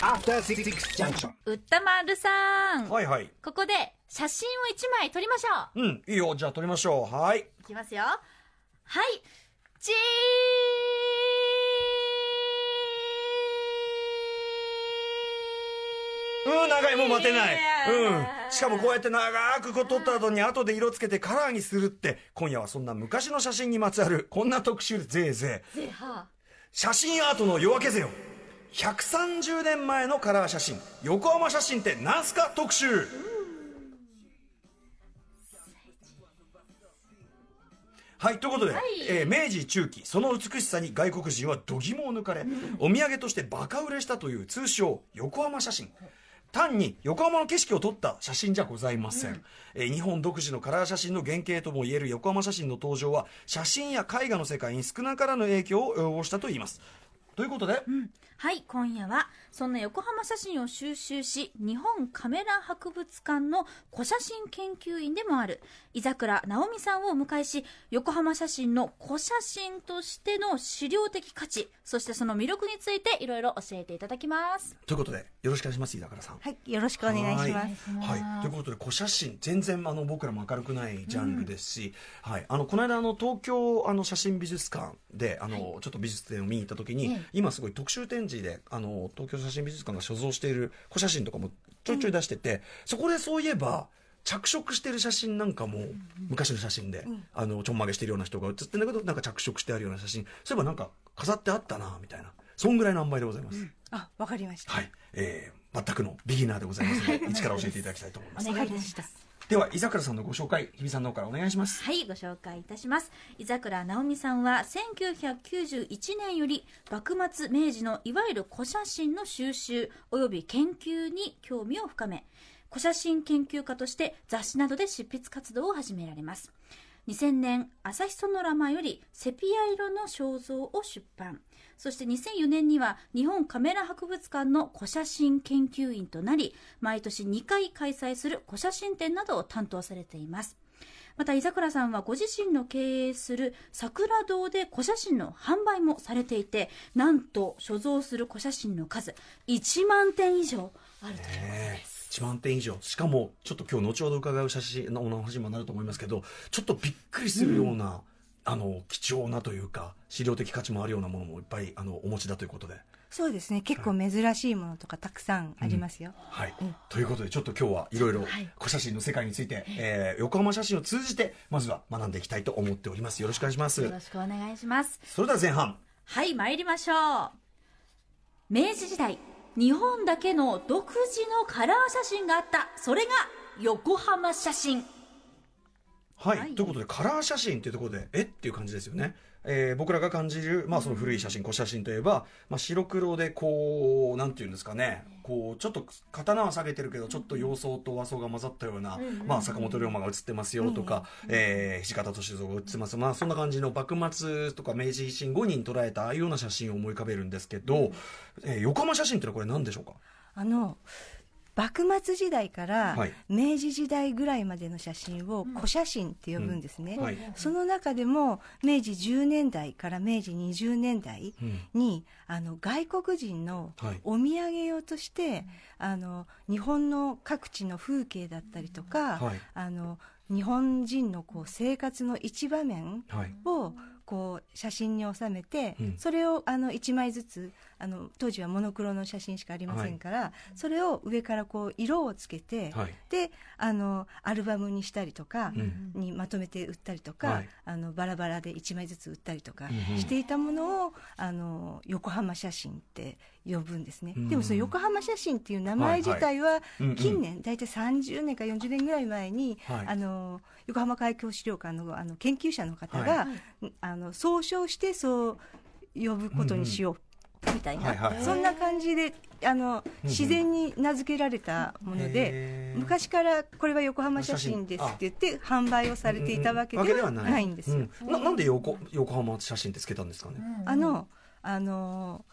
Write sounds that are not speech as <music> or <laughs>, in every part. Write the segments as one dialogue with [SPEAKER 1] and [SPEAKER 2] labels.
[SPEAKER 1] After Six Junction.
[SPEAKER 2] うったまるさん、
[SPEAKER 3] はいはい。
[SPEAKER 2] ここで写真を一枚撮りましょう
[SPEAKER 3] うん、いいよ。じゃあ撮りましょう。はい。
[SPEAKER 2] いきますよはいチ
[SPEAKER 3] うん、長い、もう待てない。うん
[SPEAKER 2] ー。
[SPEAKER 3] しかもこうやって長くこう撮った後に後で色つけてカラーにするって、今夜はそんな昔の写真にまつわる、こんな特集でぜいぜい。写真アートの夜明けぜよ。130年前のカラー写真、横浜写真って何すか？特集。はい、ということで、
[SPEAKER 2] はい。
[SPEAKER 3] えー明治中期、その美しさに外国人は度肝を抜かれ、お土産としてバカ売れしたという通称、横浜写真。単に横浜の景色を撮った写真じゃございません、えー日本独自のカラー写真の原型ともいえる横浜写真の登場は写真や絵画の世界に少なからぬ影響を及ぼしたといいます。ということで、
[SPEAKER 2] はい今夜はそんな横浜写真を収集し日本カメラ博物館の古写真研究員でもある井桜直美さんをお迎えし横浜写真の古写真としての資料的価値そしてその魅力についていろいろ教えていただきます。
[SPEAKER 3] ということでよろしくお願いします井桜さん。
[SPEAKER 4] はい、よろしくお願いします。
[SPEAKER 3] はい、はい、ということで古写真全然あの僕らも明るくないジャンルですし、はい、あのこの間あの東京あの写真美術館であの、ちょっと美術展を見に行った時に、
[SPEAKER 2] ええ。
[SPEAKER 3] 今すごい特集展示であの東京写真美術館が所蔵している古写真とかもちょいちょい出してて、そこでそういえば着色してる写真なんかも昔の写真で、あのちょんまげしてるような人が写ってんだけどなんか着色してあるような写真。そういえばなんか飾ってあったなみたいな。そんぐらいの塩梅でございます、
[SPEAKER 4] あ、わかりました。
[SPEAKER 3] はい、えー、全くのビギナーでございますので一から教えていただきたいと思います。
[SPEAKER 2] お願いいたします
[SPEAKER 3] では井桜さんのご紹介日比さんの方からお願いします。
[SPEAKER 2] はいご紹介いたします。井桜直美さんは1991年より幕末明治のいわゆる古写真の収集及び研究に興味を深め古写真研究家として雑誌などで執筆活動を始められます。2000年朝日ソノラマよりセピア色の肖像を出版。そして2004年には日本カメラ博物館の古写真研究員となり毎年2回開催する古写真展などを担当されています。また井桜さんはご自身の経営する桜堂で古写真の販売もされていてなんと所蔵する古写真の数1万点以上あるということです。
[SPEAKER 3] 1万点以上。しかもちょっと今日後ほど伺う写真のお話にもなると思いますけどちょっとびっくりするような、あの貴重なというか資料的価値もあるようなものもいっぱいあのお持ちだということで。
[SPEAKER 4] そうですね、結構珍しいものとかたくさんありますよ。
[SPEAKER 3] はい、ということでちょっと今日はいろいろ
[SPEAKER 2] はい
[SPEAKER 3] 古写真の世界について、えー横浜写真を通じてまずは学んでいきたいと思っております。よろしくお願いします。
[SPEAKER 2] よろしくお願いします。
[SPEAKER 3] それでは前半。
[SPEAKER 2] はい参りましょう。明治時代日本だけの独自のカラー写真があった。それが横浜写真
[SPEAKER 3] はい、
[SPEAKER 2] はい。
[SPEAKER 3] ということでカラー写真っていうところでえ？っていう感じですよね、えー僕らが感じる、まあ、その古い写真、古写真といえば、まあ、白黒でこうなんていうんですかね。こうちょっと刀は下げてるけどちょっと洋装と和装が混ざったような、まあ、坂本龍馬が写ってますよとか、えー土方歳三が写ってます、まあ、そんな感じの幕末とか明治維新後に捉えたああいうような写真を思い浮かべるんですけど、えー横浜写真っていうのはこれ何でしょうか？
[SPEAKER 4] あの、幕末時代から
[SPEAKER 3] はい。
[SPEAKER 4] 明治時代ぐらいまでの写真を古写真って呼ぶんですね。
[SPEAKER 3] うん。はい。
[SPEAKER 4] その中でも明治10年代から明治20年代に、あの外国人の
[SPEAKER 3] はい。
[SPEAKER 4] お土産用として、あの日本の各地の風景だったりとか、
[SPEAKER 3] はい。
[SPEAKER 4] あの日本人のこう生活の一場面
[SPEAKER 3] はい。
[SPEAKER 4] をこう写真に収めて、
[SPEAKER 3] うん。
[SPEAKER 4] それをあの1枚ずつあの当時はモノクロの写真しかありませんから、それを上からこう色をつけて、
[SPEAKER 3] はい。
[SPEAKER 4] であのアルバムにしたりとか、
[SPEAKER 3] うん。
[SPEAKER 4] にまとめて売ったりとか、
[SPEAKER 3] はい。
[SPEAKER 4] あのバラバラで1枚ずつ売ったりとかしていたものを、あの横浜写真って呼ぶんですね、
[SPEAKER 3] うん。
[SPEAKER 4] でもその横浜写真っていう名前自体は近年大体30年か40年ぐらい前に、
[SPEAKER 3] はい。
[SPEAKER 4] あの横浜海峡資料館のあの研究者の方
[SPEAKER 3] は
[SPEAKER 4] が、あの総称してそう呼ぶことにしようみたいな、
[SPEAKER 3] はいはい。
[SPEAKER 4] そんな感じであの
[SPEAKER 3] うん
[SPEAKER 4] 自然に名付けられたもので、
[SPEAKER 3] へー
[SPEAKER 4] 昔からこれは横浜写真ですって言って販売をされていたわけではないんですよ。
[SPEAKER 3] うんななんで横横浜写真ってつけたんですかね、
[SPEAKER 4] あのあの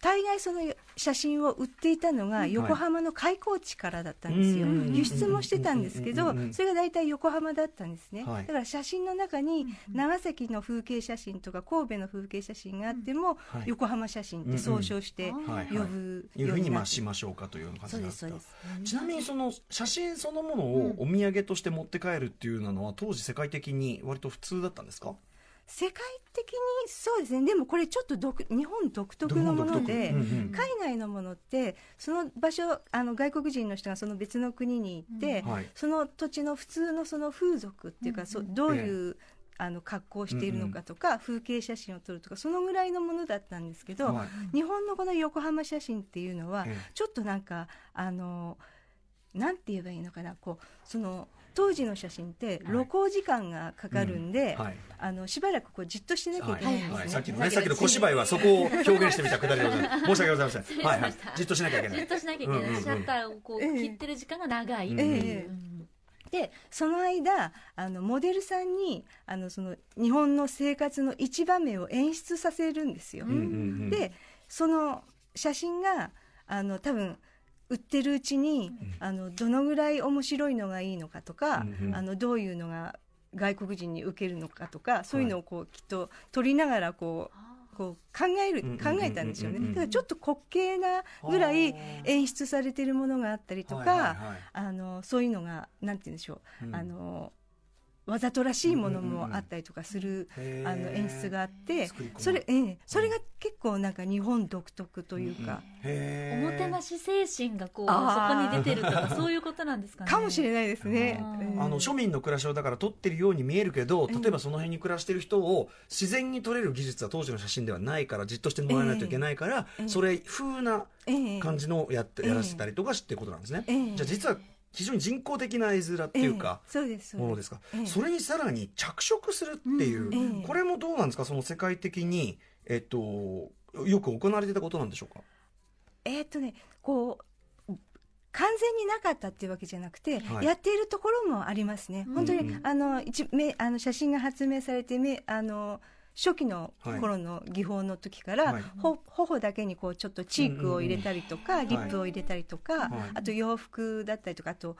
[SPEAKER 4] 大概その写真を売っていたのが横浜の開港地からだったんですよ、
[SPEAKER 3] うん
[SPEAKER 4] 輸出もしてたんですけどそれが大体横浜だったんですね、
[SPEAKER 3] はい。
[SPEAKER 4] だから写真の中に長崎の風景写真とか神戸の風景写真があっても、
[SPEAKER 3] はい。
[SPEAKER 4] 横浜写真って総称して呼ぶ
[SPEAKER 3] いうふうにまあしましょうかというような感じになった。
[SPEAKER 2] ですそうです。
[SPEAKER 3] ちなみにその写真そのものをお土産として持って帰るっていうのは当時世界的に割と普通だったんですか？
[SPEAKER 4] 世界的にそうですね。でもこれちょっと独日本独特のもので、
[SPEAKER 3] うんうん
[SPEAKER 4] 海外のものってその場所あの外国人の人がその別の国に行って、
[SPEAKER 3] はい。
[SPEAKER 4] その土地の普通のその風俗っていうか、
[SPEAKER 2] うん
[SPEAKER 4] どういう、あの格好をしているのかとか、風景写真を撮るとかそのぐらいのものだったんですけど、
[SPEAKER 3] はい。
[SPEAKER 4] 日本のこの横浜写真っていうのは、
[SPEAKER 3] ええ。
[SPEAKER 4] ちょっとなんかあのなんて言えばいいのかな。こうその当時の写真って
[SPEAKER 3] はい。
[SPEAKER 4] 露光時間がかかるんで、
[SPEAKER 3] はい。
[SPEAKER 4] あのしばらくこうじっとしてなきゃいけ
[SPEAKER 3] は
[SPEAKER 4] ないいんですね。
[SPEAKER 3] はい、さっきのね、さっきの小芝居はそこを表現してみたくだりでございます。申し訳ございません。はい。はい。じっとしなきゃいけない。
[SPEAKER 2] じっとしなきゃいけない、
[SPEAKER 3] うんうんうん
[SPEAKER 2] シャッターをこう
[SPEAKER 4] ええ
[SPEAKER 2] 切ってる時間が長い、
[SPEAKER 3] え
[SPEAKER 4] え
[SPEAKER 2] うん。
[SPEAKER 4] でその間あのモデルさんにあのその日本の生活の一場面を演出させるんですよ。
[SPEAKER 3] うんうんうん、
[SPEAKER 4] でその写真があの多分売ってるうちに、あのどのぐらい面白いのがいいのかとか、あのどういうのが外国人に受けるのかとかそういうのをこう、きっと撮りながらこうこう考える考えたんですよね。だからちょっと滑稽なぐらい演出されてるものがあったりとか、あのそういうのがなんて言うんでしょう、
[SPEAKER 3] うん。
[SPEAKER 4] あのわざとらしいものもあったりとかする、
[SPEAKER 3] へー
[SPEAKER 4] あの演出があってそれ,、ええそれが結構なんか日本独特というか、
[SPEAKER 3] へー。
[SPEAKER 2] おもてなし精神がこうそこに出てるとかそういうことなんですかね。
[SPEAKER 4] かもしれないですね。
[SPEAKER 2] あ。
[SPEAKER 3] の庶民の暮らしをだから撮ってるように見えるけど例えばその辺に暮らしてる人を自然に撮れる技術は当時の写真ではないからじっとしてもらわないといけないから、
[SPEAKER 4] ええ。
[SPEAKER 3] それ風な
[SPEAKER 4] ええ
[SPEAKER 3] 感じのやって、
[SPEAKER 4] ええ。
[SPEAKER 3] やらせたりとかしてことなんですね、
[SPEAKER 4] ええ。
[SPEAKER 3] じゃあ実は非常に人工的な絵面っていうか、
[SPEAKER 4] ええそうです
[SPEAKER 3] ものですか、
[SPEAKER 4] ええ。
[SPEAKER 3] それにさらに着色するっていう、これもどうなんですか？その世界的に、えっと、よく行われていたことなんでしょうか？
[SPEAKER 4] えーっとねこう完全になかったっていうわけじゃなくて、
[SPEAKER 3] はい。
[SPEAKER 4] やっているところもありますね、
[SPEAKER 2] うん
[SPEAKER 4] 本当に、
[SPEAKER 3] うん。
[SPEAKER 4] あの一めあの写真が発明されてめあの初期の頃の技法の時から、
[SPEAKER 3] はい。
[SPEAKER 4] ほ頬だけにこうちょっとチークを入れたりとか、
[SPEAKER 3] ん。
[SPEAKER 4] リップを入れたりとか、
[SPEAKER 3] はい。
[SPEAKER 4] あと洋服だったりとかあと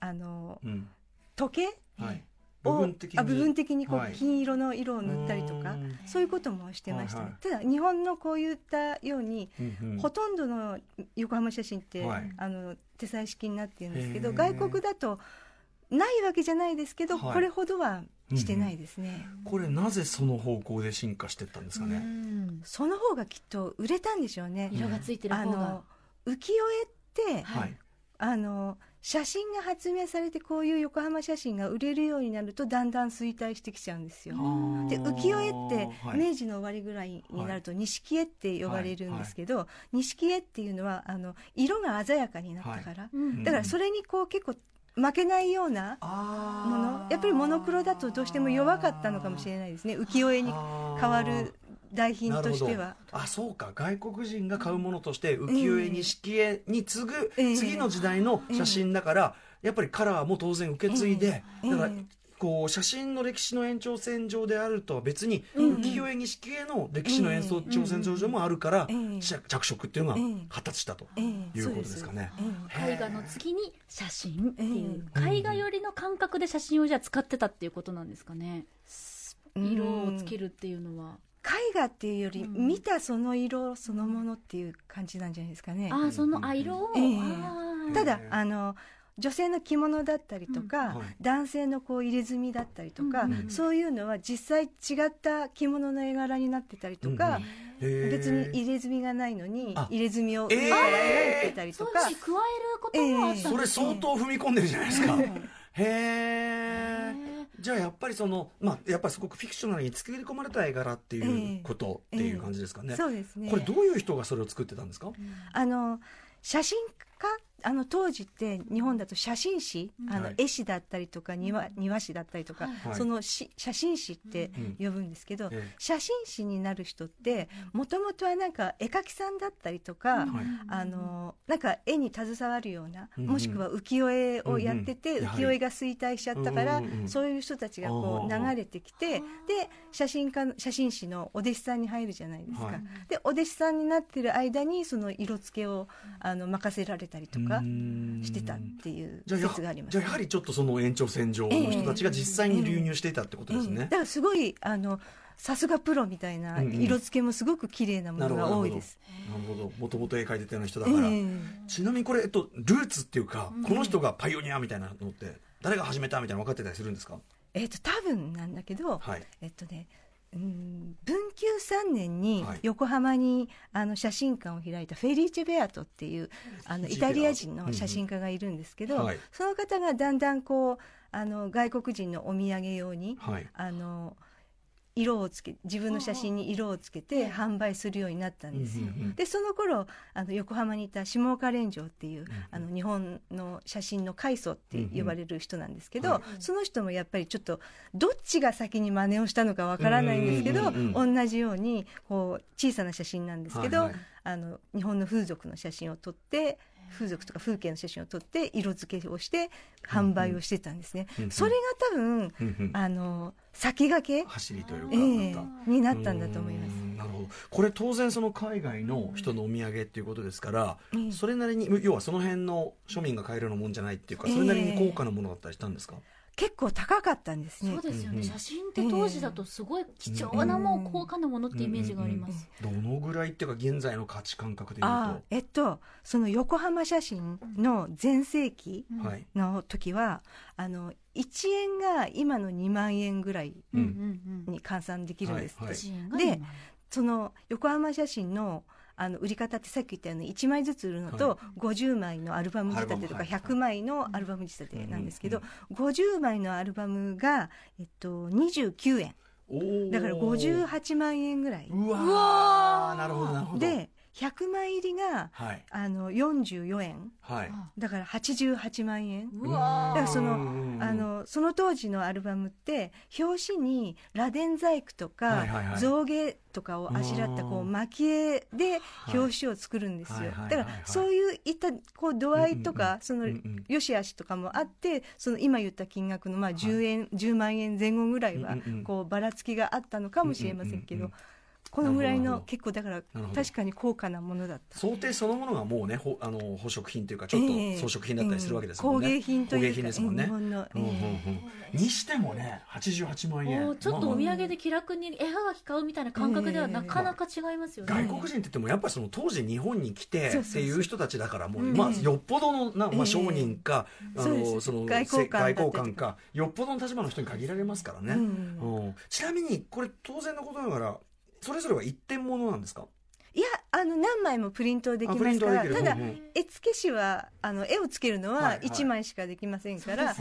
[SPEAKER 4] あの
[SPEAKER 3] うん。
[SPEAKER 4] 時計？
[SPEAKER 3] はい、
[SPEAKER 4] を
[SPEAKER 3] 部分的に。
[SPEAKER 4] あ部分的にこ
[SPEAKER 3] はい。う
[SPEAKER 4] 金色の色を塗ったりとか、
[SPEAKER 3] うん。
[SPEAKER 4] そういうこともしてました。ね、
[SPEAKER 3] はい。
[SPEAKER 4] ただ日本のこういったように
[SPEAKER 3] うんうん。
[SPEAKER 4] ほとんどの横浜写真って、
[SPEAKER 3] はい。
[SPEAKER 4] あの手彩式になってるんですけど外国だとないわけじゃないですけど、
[SPEAKER 3] はい。
[SPEAKER 4] これほどはしてないですね、
[SPEAKER 3] これなぜその方向で進化していったんですか
[SPEAKER 2] う
[SPEAKER 3] ね、
[SPEAKER 2] ん。
[SPEAKER 4] その方がきっと売れたんでしょうね、
[SPEAKER 2] 色がついてる
[SPEAKER 4] あ
[SPEAKER 2] 方が。
[SPEAKER 4] の浮世絵って、
[SPEAKER 2] はい。
[SPEAKER 4] あの写真が発明されてこういう横浜写真が売れるようになるとだんだん衰退してきちゃうんですよ。で浮世絵って
[SPEAKER 3] はい。
[SPEAKER 4] 明治の終わりぐらいになると錦絵って呼ばれるんですけど錦絵っていうのはあの色が鮮やかになったから。
[SPEAKER 2] うん。
[SPEAKER 4] だからそれにこう結構負けないような
[SPEAKER 3] あ
[SPEAKER 4] もの。やっぱりモノクロだとどうしても弱かったのかもしれないですね。浮世絵に変わる代品としては。
[SPEAKER 3] あそうか。外国人が買うものとして浮世絵錦絵に次ぐ
[SPEAKER 4] ええ。
[SPEAKER 3] 次の時代の写真だから、やっぱりカラーも当然受け継いで、
[SPEAKER 4] ええ。
[SPEAKER 3] だから、
[SPEAKER 4] ええ
[SPEAKER 3] こう写真の歴史の延長線上であるとは別に、
[SPEAKER 4] うん
[SPEAKER 3] 浮世絵錦絵の歴史の延長線上もあるから、着色っていうのが
[SPEAKER 4] ええ
[SPEAKER 3] 発達したと
[SPEAKER 4] ええ
[SPEAKER 3] いうことですかね。
[SPEAKER 2] 絵画の次に写真っていう、
[SPEAKER 3] ええ
[SPEAKER 2] 絵画寄りの感覚で写真をじゃあ使ってたっていうことなんですかね、
[SPEAKER 4] うん。
[SPEAKER 2] 色をつけるっていうのは、
[SPEAKER 4] 絵画っていうより
[SPEAKER 2] うん。
[SPEAKER 4] 見たその色そのものっていう感じなんじゃないですかね。
[SPEAKER 2] ああそのあ色を、
[SPEAKER 4] ただ
[SPEAKER 3] ええ
[SPEAKER 4] あの女性の着物だったりとか、
[SPEAKER 3] うん。はい。
[SPEAKER 4] 男性のこう入れ墨だったりとか、
[SPEAKER 2] うん
[SPEAKER 3] うん
[SPEAKER 4] そういうのは実際違った着物の絵柄になってたりとか、
[SPEAKER 3] うん
[SPEAKER 4] 別に入れ墨がないのに
[SPEAKER 3] あ。
[SPEAKER 4] 入れ墨を上から描いてたりとか、
[SPEAKER 2] そういうのに加えることもあったんですね
[SPEAKER 3] それ相当踏み込んでるじゃないですか。
[SPEAKER 2] うん。
[SPEAKER 3] へえ。じゃあやっぱりそのまあやっぱりすごくフィクショナルに作り込まれた絵柄っていうことっていう感じですかね。
[SPEAKER 4] そうですね
[SPEAKER 3] これどういう人がそれを作ってたんですか？
[SPEAKER 4] あの写真家あの当時って日本だと写真誌、
[SPEAKER 2] うん。
[SPEAKER 3] はい。
[SPEAKER 4] あの絵師だったりとか庭庭師だったりとか、
[SPEAKER 2] はい。
[SPEAKER 3] はい。
[SPEAKER 4] そのし写真誌って呼ぶんですけど、
[SPEAKER 3] え
[SPEAKER 4] 写真誌になる人ってもともとはなんか絵描きさんだったりとか、
[SPEAKER 3] はい。
[SPEAKER 4] あのなんか絵に携わるような、
[SPEAKER 3] うんうん。
[SPEAKER 4] もしくは浮世絵をやってて、浮世絵が衰退しちゃったから、
[SPEAKER 3] うんうんうん。
[SPEAKER 4] そういう人たちがこう流れてきてで写真家の写真師のお弟子さんに入るじゃないですか、
[SPEAKER 3] はい。
[SPEAKER 4] でお弟子さんになってる間にその色付けをあの任せられたりとかしてたっていう
[SPEAKER 3] じゃあや
[SPEAKER 4] 説があります
[SPEAKER 3] じゃあやはりちょっとその延長線上の人たちが実際に流入していたってことですね
[SPEAKER 4] うんだ。からすごいあのさすがプロみたいな
[SPEAKER 3] うんうん
[SPEAKER 4] 色付けもすごく綺麗なものが多いです。
[SPEAKER 3] なるほど。もともと絵描いてたような人だから。
[SPEAKER 4] ええ
[SPEAKER 3] ちなみにこれ、えっと、ルーツっていうか、
[SPEAKER 2] うん
[SPEAKER 3] この人がパイオニアみたいなのって、誰が始めたみたいなの分かってたりするんですか？
[SPEAKER 4] えっと多分なんだけど、
[SPEAKER 3] はい。
[SPEAKER 4] えっとねうん文久3年に
[SPEAKER 3] はい。
[SPEAKER 4] 横浜にあの写真館を開いたフェリーチェ・ベアトっていうあのイタリア人の写真家がいるんですけど、その方がだんだんこうあの外国人のお土産用に
[SPEAKER 3] はい。
[SPEAKER 4] あの色をつけ自分の写真に色をつけて販売するようになったんですよ。でその頃あの横浜にいた下岡連城っていう、
[SPEAKER 3] ん
[SPEAKER 4] あの日本の写真の開祖って呼ばれる人なんですけど、その人もやっぱりちょっとどっちが先に真似をしたのかわからないんですけど、同じようにこう小さな写真なんですけど、あの日本の風俗の写真を撮って風俗とか風景の写真を撮って色付けをして販売をしてたんですね。
[SPEAKER 3] うんうん
[SPEAKER 4] それが多分
[SPEAKER 3] うんうん。
[SPEAKER 4] あの先駆け、
[SPEAKER 3] 走りというか、
[SPEAKER 4] ええ
[SPEAKER 3] なんか。
[SPEAKER 4] になったんだと思います。
[SPEAKER 3] うんなるほど。これ当然その海外の人のお土産っていうことですから、
[SPEAKER 4] うん
[SPEAKER 3] それなりに要はその辺の庶民が買えるようなもんじゃないっていうか、
[SPEAKER 4] ええ。
[SPEAKER 3] それなりに高価なものだったりしたんですか、
[SPEAKER 4] 結構高かったんですね。
[SPEAKER 2] そう。ですよね、写真って当時だとすごい貴重なもう高価なものってイメージがあります、
[SPEAKER 3] どのぐらいっていうか現在の価値感覚でいう
[SPEAKER 4] あ
[SPEAKER 3] と
[SPEAKER 4] えっとその横浜写真の全盛期の時はあの1円が今の2万円ぐらいに換算できるんですって、で
[SPEAKER 2] 今
[SPEAKER 4] その横浜写真のあの売り方ってさっき言ったように1枚ずつ売るのと、50枚のアルバム仕立てとか
[SPEAKER 3] アルバム
[SPEAKER 4] 100枚のアルバム仕立てなんですけど、
[SPEAKER 3] うん
[SPEAKER 4] 50枚のアルバムが、えっと、29円。だから58万円ぐらい。う
[SPEAKER 3] わー
[SPEAKER 2] うわー。
[SPEAKER 3] なるほどなるほど。
[SPEAKER 4] で100枚入りが
[SPEAKER 3] はい。
[SPEAKER 4] あの44円
[SPEAKER 3] はい。
[SPEAKER 4] だから88万円
[SPEAKER 2] うわー。
[SPEAKER 4] だからその
[SPEAKER 3] うん
[SPEAKER 4] あのその当時のアルバムって表紙に螺鈿細工と
[SPEAKER 3] は
[SPEAKER 4] か
[SPEAKER 3] いはいはい。
[SPEAKER 4] 象牙とかをあしらったこ
[SPEAKER 3] う
[SPEAKER 4] うん。蒔絵で表紙を作るんですよ。
[SPEAKER 3] はいはいはい
[SPEAKER 4] だからそういういったこう度合いと
[SPEAKER 3] うんうんうん。
[SPEAKER 4] かその
[SPEAKER 3] うんうん。
[SPEAKER 4] 良し悪しとかもあってその今言った金額のまあ10円10万円前後ぐらいは
[SPEAKER 3] うんうんうん。
[SPEAKER 4] こうばらつきがあったのかもしれませんけど
[SPEAKER 3] うんうんうん
[SPEAKER 4] このぐらいの結構だから確かに高価なものだった。
[SPEAKER 3] 想定そのものがもうねほあの宝飾品というかちょっと
[SPEAKER 4] ええ
[SPEAKER 3] 装飾品だったりするわけですもんね、
[SPEAKER 4] 工芸品というか
[SPEAKER 3] 工芸品ですもんね。
[SPEAKER 4] 日本の、
[SPEAKER 3] うんうんうん。
[SPEAKER 4] え
[SPEAKER 3] にしてもね88万円。
[SPEAKER 2] ちょっとお土産で気楽に絵はがき買うみたいな感覚では
[SPEAKER 4] ええ
[SPEAKER 2] なかなか違いますよね、
[SPEAKER 3] 外国人って言ってもやっぱりその当時日本に来てっていう人たちだからもう、
[SPEAKER 2] うん。
[SPEAKER 3] まあ、よっぽどのな、まあ、
[SPEAKER 4] ええ。
[SPEAKER 3] 商人か、あ
[SPEAKER 4] そうです。
[SPEAKER 3] のその
[SPEAKER 4] 外交官か
[SPEAKER 3] よっぽどの立場の人に限られますからね、
[SPEAKER 4] うん。
[SPEAKER 3] うん。ちなみにこれ当然のことながらそれぞれは一点物なんですか？
[SPEAKER 4] いやあの何枚もプリントでき
[SPEAKER 3] あプリ
[SPEAKER 4] ますか
[SPEAKER 3] ントはできる。
[SPEAKER 4] らただ、
[SPEAKER 3] うんうん。
[SPEAKER 4] 絵付け師はあの絵をつけるの
[SPEAKER 3] はいは
[SPEAKER 4] はい。1枚しかできませんから、あ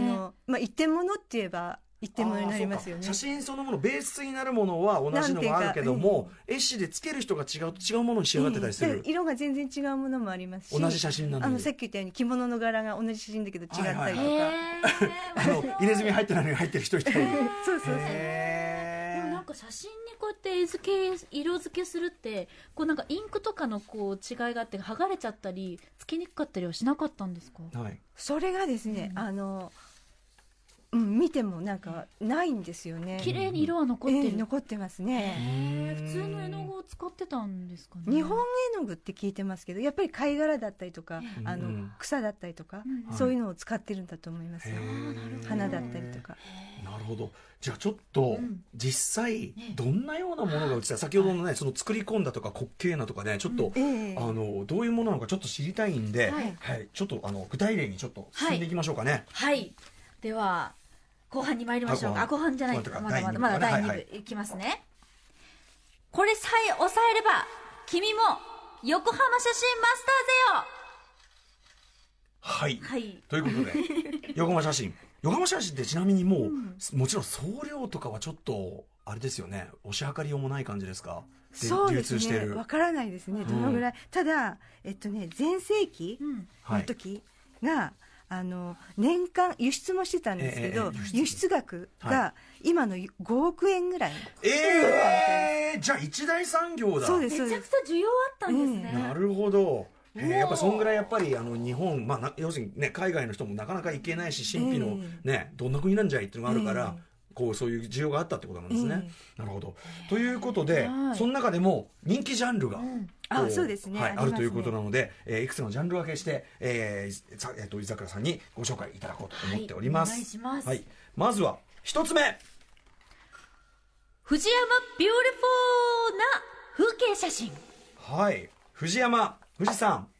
[SPEAKER 4] のまあ、一点物って言えば一点物になりますよね。
[SPEAKER 3] 写真そのものベースになるものは同じのがあるけども、絵師でつける人が違うと違うものに仕上がってたりする、
[SPEAKER 4] ええ色が全然違うものもありますし
[SPEAKER 3] 同じ写真なのに
[SPEAKER 4] あのさっき言ったように着物の柄が同じ写真だけど違ったりとか、
[SPEAKER 3] はいはい。
[SPEAKER 2] へ <laughs>
[SPEAKER 3] あの入れ墨入ってないのに入ってる人いたり。<laughs>
[SPEAKER 4] そうそうそう。
[SPEAKER 2] ー。でもなんか写真にこうやって絵付け色付けするってこうなんかインクとかのこう違いがあって剥がれちゃったりつけにくかったりはしなかったんですか？
[SPEAKER 3] はい。
[SPEAKER 4] それがですね、あの、うん、見てもなんかないんですよね。
[SPEAKER 2] 綺麗に色は残ってる、
[SPEAKER 4] ええ残ってますね、
[SPEAKER 2] 普通の絵の具を使ってたんですかね。
[SPEAKER 4] 日本絵の具って聞いてますけどやっぱり貝殻だったりとか、あの
[SPEAKER 3] うん。
[SPEAKER 4] 草だったりとか、
[SPEAKER 2] うん
[SPEAKER 4] そういうのを使ってるんだと思います花だったりとか。
[SPEAKER 3] なるほど。じゃあちょっと
[SPEAKER 2] うん。
[SPEAKER 3] 実際どんなようなものが映ってた？先ほどのねその作り込んだとか滑稽なとかねちょっと、
[SPEAKER 4] ええ。
[SPEAKER 3] あのどういうものなのかちょっと知りたいんで、
[SPEAKER 2] は
[SPEAKER 3] はいい。ちょっとあの具体例にちょっと進んでいきましょうかね、
[SPEAKER 2] はい。では後半に参りましょう
[SPEAKER 3] あ
[SPEAKER 2] あ後半じゃない。まだまだ
[SPEAKER 3] 第二部。
[SPEAKER 2] まだ第2部、
[SPEAKER 3] はいはい。
[SPEAKER 2] いきますね。これさえ抑えれば君も横浜写真マス
[SPEAKER 3] はい、
[SPEAKER 2] ターぜよ。はい。
[SPEAKER 3] ということで <laughs> 横浜写真。横浜写真ってちなみにもう、もちろん送料とかはちょっとあれですよね。押し量りようもない感じですか？で
[SPEAKER 4] そうですね。わからないですね。どのぐらい、ただえっとね全盛期
[SPEAKER 2] うん。
[SPEAKER 3] はい
[SPEAKER 4] の時が、あの年間輸出もしてたんですけど、
[SPEAKER 3] ええええ輸出。
[SPEAKER 4] 輸出額
[SPEAKER 3] は
[SPEAKER 4] が今の5億円ぐらい、
[SPEAKER 3] ええじゃあ一大産業だ。
[SPEAKER 4] そうです
[SPEAKER 2] めちゃくちゃ需要あったんですね、
[SPEAKER 3] なるほど。えーやっぱそんぐらいやっぱりあの日本、まあ、な要するに、ね、海外の人もなかなか行けないし神秘の、ねどんな国なんじゃいっていうのがあるから、
[SPEAKER 4] え
[SPEAKER 3] こうそういう需要があったってことなんですね。
[SPEAKER 4] え
[SPEAKER 3] なるほど。ということで、
[SPEAKER 2] はい。
[SPEAKER 3] その中でも人気ジャンルが、
[SPEAKER 2] うん。
[SPEAKER 4] あそうですね。
[SPEAKER 3] はい、あるということなので、えーいくつかのジャンル分けして、えーさえーと井桜さんにご紹介いただこうと思っております。
[SPEAKER 2] はいお願いします。
[SPEAKER 3] はい、まずは一つ目。
[SPEAKER 2] 藤山ビューティフォーな風景写真。
[SPEAKER 3] はい。藤山富士山
[SPEAKER 2] 富士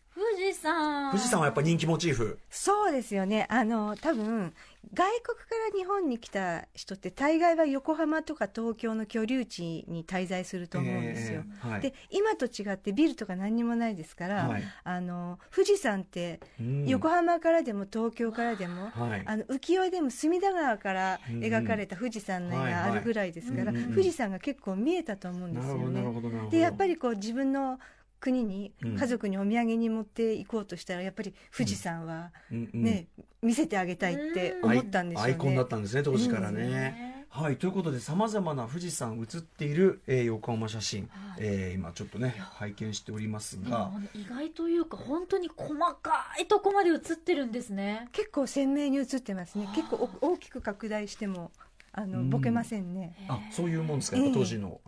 [SPEAKER 2] 山
[SPEAKER 3] 富士山はやっぱ人気モチーフ。
[SPEAKER 4] そうですよね。あの多分外国から日本に来た人って大概は横浜とか東京の居留地に滞在すると思うんですよ、
[SPEAKER 3] えーはい。
[SPEAKER 4] で今と違ってビルとか何にもないですから、
[SPEAKER 3] はい。
[SPEAKER 4] あの富士山って
[SPEAKER 3] うん
[SPEAKER 4] 横浜からでも東京からでも、
[SPEAKER 3] はい。
[SPEAKER 4] あの浮世絵でも隅田川から
[SPEAKER 3] うんうん
[SPEAKER 4] 描かれた富士山の絵があるぐらいですから、富士山が結構見えたと思うんですよね。でやっぱりこう自分の国に
[SPEAKER 3] うん。
[SPEAKER 4] 家族にお土産に持っていこうとしたらやっぱり富士山は
[SPEAKER 3] うん。うん。
[SPEAKER 4] ね、見せてあげたいって思ったんでしょうね。
[SPEAKER 3] アイコンだったんですね当時からね、
[SPEAKER 2] ね。
[SPEAKER 3] はい。ということでさまざまな富士山写っている、えー横浜写真、
[SPEAKER 2] はい。
[SPEAKER 3] えー今ちょっとね拝見しておりますが。
[SPEAKER 2] 意外というか本当に細かいとこまで映ってるんですね。
[SPEAKER 4] 結構鮮明に映ってますね。結構お大きく拡大してもあの
[SPEAKER 3] うん。
[SPEAKER 4] ボケませんね。
[SPEAKER 3] あそういうもんですか？当時の、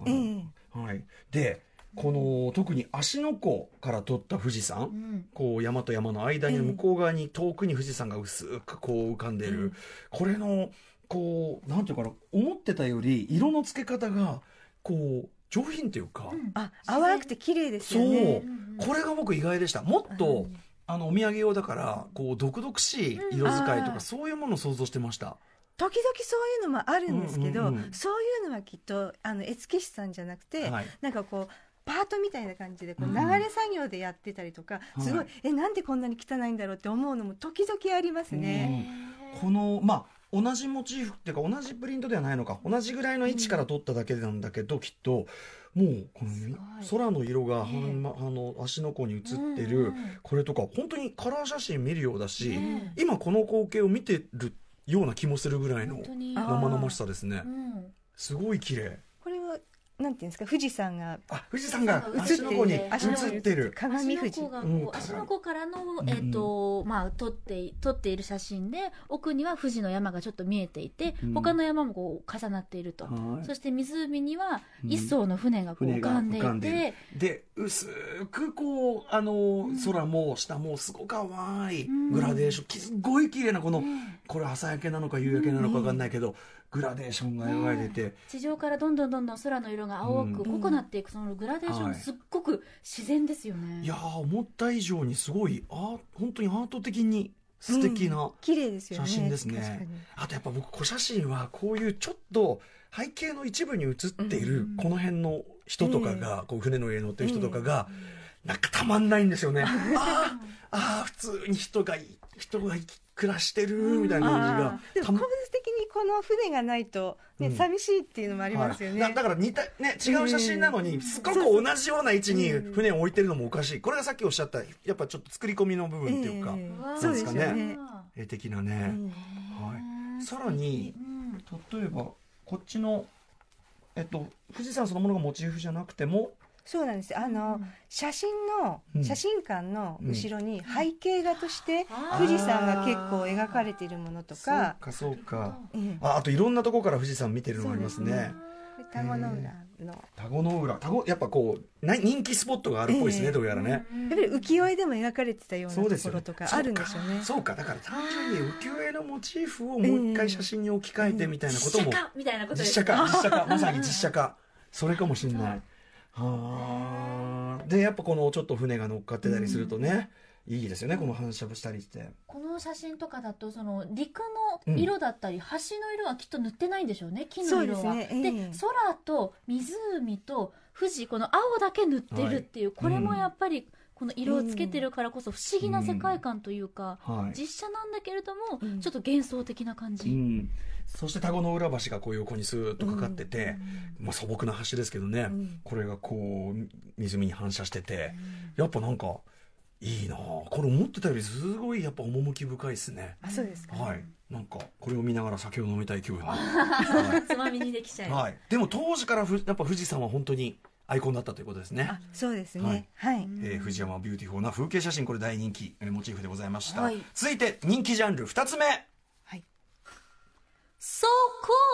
[SPEAKER 3] はい、でこの特に芦ノ湖から撮った富士山、
[SPEAKER 2] うん。
[SPEAKER 3] こう山と山の間に
[SPEAKER 4] ええ。
[SPEAKER 3] 向こう側に遠くに富士山が薄くこう浮かんでる、これのこうなんていうかな思ってたより色の付け方がこう上品というか、
[SPEAKER 2] うん。
[SPEAKER 4] あ淡くて綺麗です
[SPEAKER 3] そう、
[SPEAKER 4] よね。
[SPEAKER 3] これが僕意外でした。もっと、
[SPEAKER 4] うん。
[SPEAKER 3] あのお土産用だからこう毒々しい色使いとか、そういうものを想像してました。
[SPEAKER 4] 時々そういうのもあるんですけど、
[SPEAKER 3] うんうんうん
[SPEAKER 4] そういうのはきっとあの絵付け師さんじゃなくて、
[SPEAKER 3] はい。
[SPEAKER 4] なんかこうパートみたいな感じでこう
[SPEAKER 3] うん。
[SPEAKER 4] 流れ作業でやってたりとか、すご
[SPEAKER 3] はい
[SPEAKER 4] いえなんでこんなに汚いんだろうって思うのも時々ありますね。
[SPEAKER 3] このまあ同じモチーフっていうか同じプリントではないのか同じぐらいの位置から撮っただけなんだけど、きっともうこの空の色が、
[SPEAKER 2] ねえ。
[SPEAKER 3] はんまあの足の湖に映って
[SPEAKER 2] うん
[SPEAKER 3] る
[SPEAKER 2] うん。
[SPEAKER 3] これとか本当にカラー写真見るようだし、
[SPEAKER 2] ね
[SPEAKER 3] 今この光景を見てるような気もするぐらいの生々しさですね。
[SPEAKER 2] うん。
[SPEAKER 3] すごい綺麗
[SPEAKER 4] なんていうんですか富士山が
[SPEAKER 3] あ富士山が
[SPEAKER 2] 映って
[SPEAKER 3] 足の湖に。映ってる。
[SPEAKER 4] 鏡富士。
[SPEAKER 2] 足の子がこう、
[SPEAKER 3] うん。
[SPEAKER 2] 足の子からの、
[SPEAKER 3] うん。
[SPEAKER 2] えっ、と、まあ、撮って、撮っている写真で、奥には富士の山がちょっと見えていて、
[SPEAKER 3] うん。
[SPEAKER 2] 他の山もこう重なっていると。
[SPEAKER 3] はい。
[SPEAKER 2] そして湖には
[SPEAKER 3] うん。
[SPEAKER 2] 一艘の船がこう浮かんでいて、
[SPEAKER 3] で薄くこうあの、空も下もすごく淡い
[SPEAKER 2] うん。
[SPEAKER 3] グラデーション、すごい綺麗なこの、
[SPEAKER 2] ね
[SPEAKER 3] これ朝焼けなのか夕焼けなのか分かんないけど、グラデーションが描いてて、
[SPEAKER 2] 地上からどんどんどんどん空の色が青く
[SPEAKER 3] うん。
[SPEAKER 2] 濃くなっていくそのグラデーション
[SPEAKER 3] はい。
[SPEAKER 2] すっごく自然ですよね。
[SPEAKER 3] いやー思った以上にすごいあ本当にアート的に素敵な、
[SPEAKER 4] うん。綺麗ですよね。
[SPEAKER 3] 写真ですね。あとやっぱ僕小写真はこういうちょっと背景の一部に写っている
[SPEAKER 2] うん。
[SPEAKER 3] この辺の人とかが、こう船の上に乗ってる人とかが、なんかたまんないんですよね。<laughs> あーあー普通に人がい人が暮らしてるみたいな感じが
[SPEAKER 4] あー。でも
[SPEAKER 3] たま
[SPEAKER 4] 構図的にこの船がないと、ね
[SPEAKER 3] うん。
[SPEAKER 4] 寂しいっていうのもありますよね、
[SPEAKER 3] はい。だだから似た、ね、違う写真なのに、
[SPEAKER 4] うん。
[SPEAKER 3] すごく同じような位置に船を置いてるのもおかしい。これがさっきおっしゃった、やっぱちょっと作り込みの部分っていうか、
[SPEAKER 4] そうですよ
[SPEAKER 3] なん
[SPEAKER 4] ね。
[SPEAKER 3] 絵的な
[SPEAKER 4] う
[SPEAKER 3] ね。
[SPEAKER 4] ん。
[SPEAKER 3] はい。さらに
[SPEAKER 2] うん。
[SPEAKER 3] 例えば、こっちの、えっと、富士山そのものがモチーフじゃなくても、
[SPEAKER 4] そうなんです。あの、
[SPEAKER 2] うん。
[SPEAKER 4] 写真の、
[SPEAKER 3] うん。
[SPEAKER 4] 写真館の後ろに背景画として富士山が結構描かれているものと
[SPEAKER 3] そう
[SPEAKER 4] か、
[SPEAKER 3] か、そうか。
[SPEAKER 4] ええ。
[SPEAKER 3] ああといろんなところから富士山見てるのがありますね。
[SPEAKER 4] 田子の浦の。
[SPEAKER 3] 田子の浦、田子、やっぱこう、な人気スポットがあるっぽいですね、
[SPEAKER 4] ええ。
[SPEAKER 3] どうやらね。
[SPEAKER 4] やっぱり浮世絵でも描かれてたようなところとかあるんでしょうね。
[SPEAKER 3] そうか、だから単純に浮世絵のモチーフをもう一回写真に置き換えてみたいなことも。
[SPEAKER 2] 実写、化みたいなことです
[SPEAKER 3] 実写化、実写化、まさに実写化。それかもしれない。はあ。で、やっぱこのちょっと船が乗っかってたりするとね、いいですよね、この反射したりして。
[SPEAKER 2] この写真とかだとその陸の色だったり、橋の色はきっと塗ってないんでしょうね木の色は。
[SPEAKER 4] ですね。ええ。
[SPEAKER 2] で空と湖と富士この青だけ塗ってるっていう、これもやっぱりこの色をつけてるからこそ不思議な世界観というか、
[SPEAKER 3] はい。
[SPEAKER 2] 実写なんだけれども、
[SPEAKER 4] うん。
[SPEAKER 2] ちょっと幻想的な感じ、
[SPEAKER 3] うん、そして田子の浦橋がこう横にスーッとかかってて、まあ、素朴な橋ですけどね、
[SPEAKER 4] ん。
[SPEAKER 3] これがこう湖に反射してて、やっぱなんかいいなあこれ思ってたよりすごいやっぱ趣深いですね。
[SPEAKER 4] あそうですか、
[SPEAKER 3] はい。なんかこれを見ながら酒を飲みたい気分 <laughs> は
[SPEAKER 2] つまみにできちゃ
[SPEAKER 3] い、
[SPEAKER 2] う、
[SPEAKER 3] はい、でも当時からふやっぱ富士山は本当にアイコンだったということですね。
[SPEAKER 4] あそうですね。はい、
[SPEAKER 3] えー、藤山ビューティフォーな風景写真これ大人気、えーモチーフでございました、
[SPEAKER 2] はい。
[SPEAKER 3] 続いて人気ジャンル2つ目。
[SPEAKER 4] はい、
[SPEAKER 2] So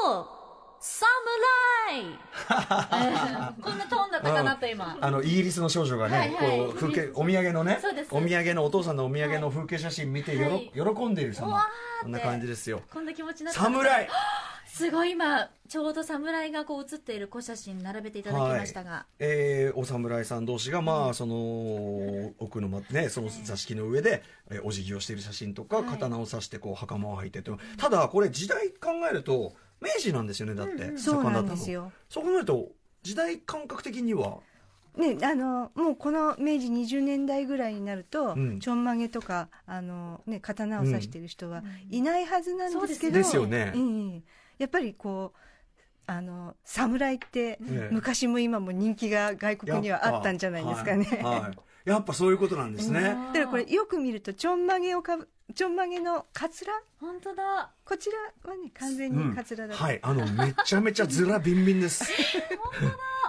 [SPEAKER 2] cool! 侍 <laughs> こんなトーンだったかなと今、
[SPEAKER 3] あのイギリスの少女がね、
[SPEAKER 2] はいはい。
[SPEAKER 3] こう風景お土産のねお土産のお父さんのお土産の風景写真見てよろ、
[SPEAKER 2] はい
[SPEAKER 3] 喜んでいる様。こんな感じですよ。
[SPEAKER 2] こんな気持ちになった。
[SPEAKER 3] 侍 <gasps>
[SPEAKER 2] すごい今ちょうど侍がこう写っている小写真並べていただきましたが、
[SPEAKER 3] えーお侍さん同士がまあその奥のまねその座敷の上で、えーお辞儀をしている写真とか、
[SPEAKER 2] はい。
[SPEAKER 3] 刀を刺してこう袴を履いてってただこれ時代考えると明治なんですよねだって、
[SPEAKER 4] そうな
[SPEAKER 3] 盛だったの。
[SPEAKER 4] んですよ。
[SPEAKER 3] そう考えると時代感覚的には？
[SPEAKER 4] ね、あのもうこの明治20年代ぐらいになると、
[SPEAKER 3] うん。
[SPEAKER 4] ちょんまげとかあの、ね、刀を刺している人はいないはずなんですけど、
[SPEAKER 3] ですよね。
[SPEAKER 4] ええやっぱりこうあの侍って
[SPEAKER 3] ええ
[SPEAKER 4] 昔も今も人気が外国にはあったんじゃないですかね。
[SPEAKER 3] はいはい。やっぱそういうことなんですね、
[SPEAKER 4] だからこれよく見るとちょんまげをかぶちょんまげのカツラ
[SPEAKER 2] 本当だ。
[SPEAKER 4] こちらはね完全
[SPEAKER 3] うん。
[SPEAKER 4] にカツラだ、
[SPEAKER 3] はいあのめちゃめちゃずらビンビンです。<laughs>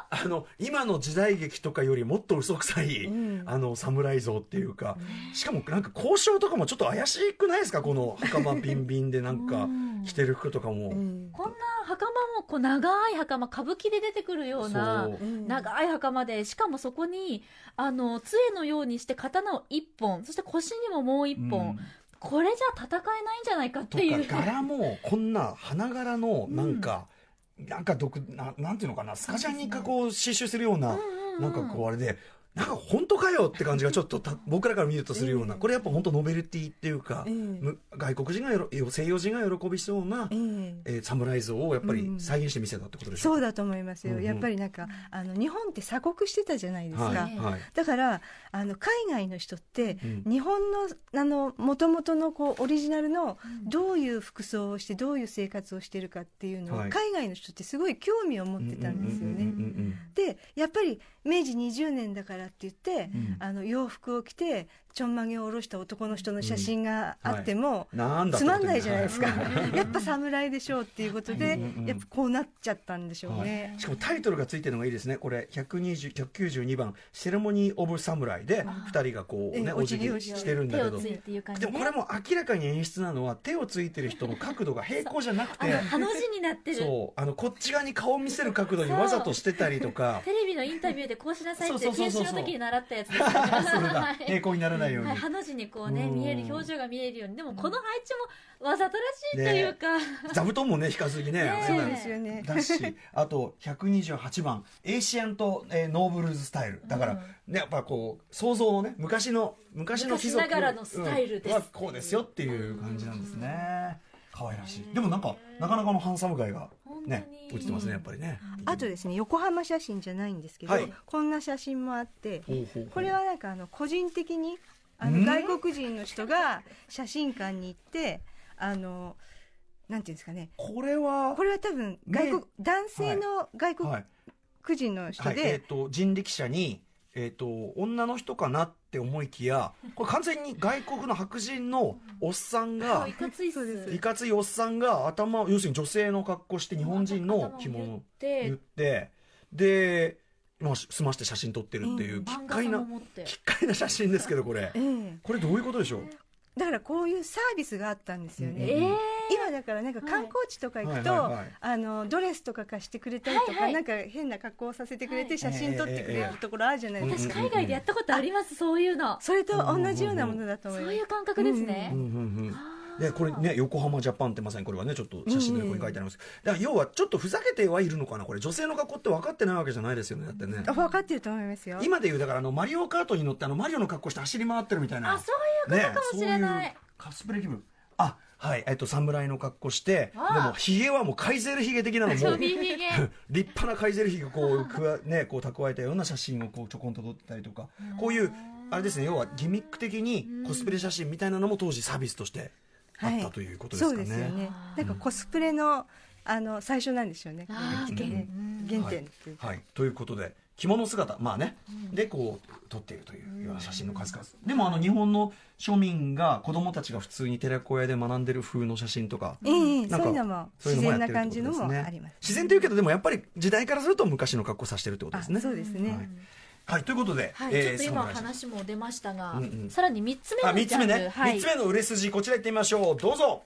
[SPEAKER 3] あの今の時代劇とかよりもっと嘘くさい、
[SPEAKER 4] うん。
[SPEAKER 3] あの侍像っていうか。しかもなんか交渉とかもちょっと怪しくないですか？この袴ビンビンでなんか
[SPEAKER 2] うん。
[SPEAKER 3] 着てる服とかも、
[SPEAKER 4] うん。
[SPEAKER 2] こんな袴もこう長い袴歌舞伎で出てくるような長い袴でしかもそこにあの杖のようにして刀を一本そして腰にももう一本、
[SPEAKER 3] うん
[SPEAKER 2] これじゃ戦えないんじゃないかっ
[SPEAKER 3] と
[SPEAKER 2] ていう。
[SPEAKER 3] か柄もこんな花柄のなんか、なんか独ななんていうのかなスカジャンにかこう刺繍するような、
[SPEAKER 2] うんうんうん。
[SPEAKER 3] なんかこうあれでなんか本当かよって感じがちょっとた <laughs> 僕らから見るとするような、
[SPEAKER 4] うん。
[SPEAKER 3] これやっぱ本当ノベルティっていうか、外国人がよろ西洋人が喜びそうな、
[SPEAKER 4] ええ。
[SPEAKER 3] えー、侍像をやっぱり
[SPEAKER 4] うん。
[SPEAKER 3] 再現してみせたってことでしょ？
[SPEAKER 4] そうだと思いますよ、やっぱりなんかあの日本って鎖国してたじゃないですか、だからあの海外の人って、
[SPEAKER 3] うん。
[SPEAKER 4] 日本のあの元々のこうオリジナルの
[SPEAKER 2] うん。
[SPEAKER 4] どういう服装をしてどういう生活をしてるかっていうのを、
[SPEAKER 3] はい。
[SPEAKER 4] 海外の人ってすごい興味を持ってたんですよね。でやっぱり明治20年だからって言って、
[SPEAKER 3] うん。
[SPEAKER 4] あの洋服を着てちょんまげを下ろした男の人の写真があっても、
[SPEAKER 3] うんなんだ
[SPEAKER 4] つまんないじゃない
[SPEAKER 3] い
[SPEAKER 4] ですか、やっぱ侍でしょうっていうことで、
[SPEAKER 3] うんうんうん
[SPEAKER 4] やっぱこうなっちゃったんでしょうね。
[SPEAKER 3] しかもタイトルがついてるのがいいですね。これ120 192番「セレモニー・オブ・サムライ」で2人がこうね
[SPEAKER 4] ええ
[SPEAKER 3] お辞儀してるんだけど。
[SPEAKER 2] 手をついていう感じ、ね、
[SPEAKER 3] でもこれも明らかに演出なのは手をついてる人の角度が平行じゃなくて。
[SPEAKER 2] の字になってる。
[SPEAKER 3] そう。あのこっち側に顔を見せる角度にわざとしてたりとか。<laughs>
[SPEAKER 2] テレビのインタビューでこうしなさいって研修の時に習ったやつですよね。<laughs>
[SPEAKER 3] 平行にならないように。
[SPEAKER 2] はい、ハの字にこうね
[SPEAKER 3] うん。
[SPEAKER 2] 見える表情が見えるように。でもこの配置もわざとらしいというか、<laughs>
[SPEAKER 3] 座布団もね引かずにね
[SPEAKER 2] ねえ。
[SPEAKER 4] そう
[SPEAKER 3] な
[SPEAKER 4] ですよね。
[SPEAKER 3] だしあと128番。エイシアント、えーノーブルズスタイル。だから、ね、やっぱこう想像のね昔の昔の貴族。
[SPEAKER 2] 昔ながらのスタイルです。
[SPEAKER 3] うん。はこうですよっていう感じなんですね可愛らしい。でもなんかなかなかのハンサムガイがね
[SPEAKER 2] 本当に
[SPEAKER 3] 映ってますねやっぱりね。
[SPEAKER 4] あとですね横浜写真じゃないんですけど、
[SPEAKER 3] はい。
[SPEAKER 4] こんな写真もあってこれはなんかあの個人的にあ
[SPEAKER 3] うん？
[SPEAKER 4] の外国人の人が写真館に行ってあのなんていうんですかね。
[SPEAKER 3] これは
[SPEAKER 4] これは多分外国、
[SPEAKER 3] ね
[SPEAKER 4] 男性の外国
[SPEAKER 3] はい。
[SPEAKER 4] 人の人
[SPEAKER 3] はい、えっ、
[SPEAKER 4] で、
[SPEAKER 3] と人力車にえっ、と女の人かなって思いきやこれ完全に外国の白人のおっさんが
[SPEAKER 2] いかついっ
[SPEAKER 4] そうです。
[SPEAKER 2] す
[SPEAKER 3] いかついおっさんが頭要するに女性の格好して日本人の着物を言っ
[SPEAKER 2] で
[SPEAKER 3] て。で、まあ、済まして写真撮ってるっていう奇怪な奇怪な写真ですけどこれ。
[SPEAKER 4] ええ。
[SPEAKER 3] これどういうことでしょう？
[SPEAKER 4] だからこういうサービスがあったんですよね、
[SPEAKER 3] うん
[SPEAKER 2] えー。
[SPEAKER 4] 今だからなんか観光地とか行くと、
[SPEAKER 3] はいはいはい。
[SPEAKER 4] あのドレスとか貸してくれたりとか、
[SPEAKER 2] はいはい。
[SPEAKER 4] なんか変な格好をさせてくれ
[SPEAKER 2] はい。
[SPEAKER 4] て写真撮ってくれるところあるじゃないですか、
[SPEAKER 2] 私海外でやったことありますそういうの。
[SPEAKER 4] それと同じようなものだと思います、
[SPEAKER 2] そういう感覚ですね、
[SPEAKER 3] うんうんうんでこれね横浜ジャパンってまさにこれはねちょっと写真の横に書いてあります、だから要はちょっとふざけてはいるのかなこれ女性の格好って分かってないわけじゃないですよねだってね。
[SPEAKER 4] あ分かってると思いますよ。
[SPEAKER 3] 今でいうだからあのマリオカートに乗ってあのマリオの格好して走り回ってるみたいな。
[SPEAKER 2] あそういうことかもしれない、
[SPEAKER 3] ね、そういうカスプレ気分。あはいえっと侍の格好してで
[SPEAKER 2] あ。
[SPEAKER 3] もひげはもうカイゼルひげ的なのも <laughs> 立派なカイゼルひげがこうくわねこう蓄えたような写真をこうちょこんと撮ったりとか。こういうあれですね要はギミック的にコスプレ写真みたいなのも当時サービスとしてあったということですかね。
[SPEAKER 4] そうですよね。なんかコスプレのあの最初なんでしょうねね
[SPEAKER 2] 原
[SPEAKER 4] 原点っていうか。
[SPEAKER 3] はい、ということで着物姿まあね、でこう撮っているというような写真の数々、でもあの日本の庶民が子供たちが普通に寺子屋で学んでる風の写真とか
[SPEAKER 4] ええ
[SPEAKER 3] なんか
[SPEAKER 4] そういうのも
[SPEAKER 3] そういう
[SPEAKER 4] 自然な感じのもあります
[SPEAKER 3] 自然というけどでもやっぱり時代からすると昔の格好させてるってこと
[SPEAKER 4] あ
[SPEAKER 3] ですね。
[SPEAKER 4] そうですね、
[SPEAKER 3] はいはい、ということで、
[SPEAKER 2] はい、
[SPEAKER 3] えー
[SPEAKER 2] ちょっと今
[SPEAKER 3] 侍
[SPEAKER 2] 話も出ましたが、
[SPEAKER 3] うんうん。
[SPEAKER 2] さらに3つ目
[SPEAKER 3] あ
[SPEAKER 2] のジャンル
[SPEAKER 3] 三つ目ね、三
[SPEAKER 2] はい。
[SPEAKER 3] つ目の売れ筋こちら行ってみましょう。どうぞ。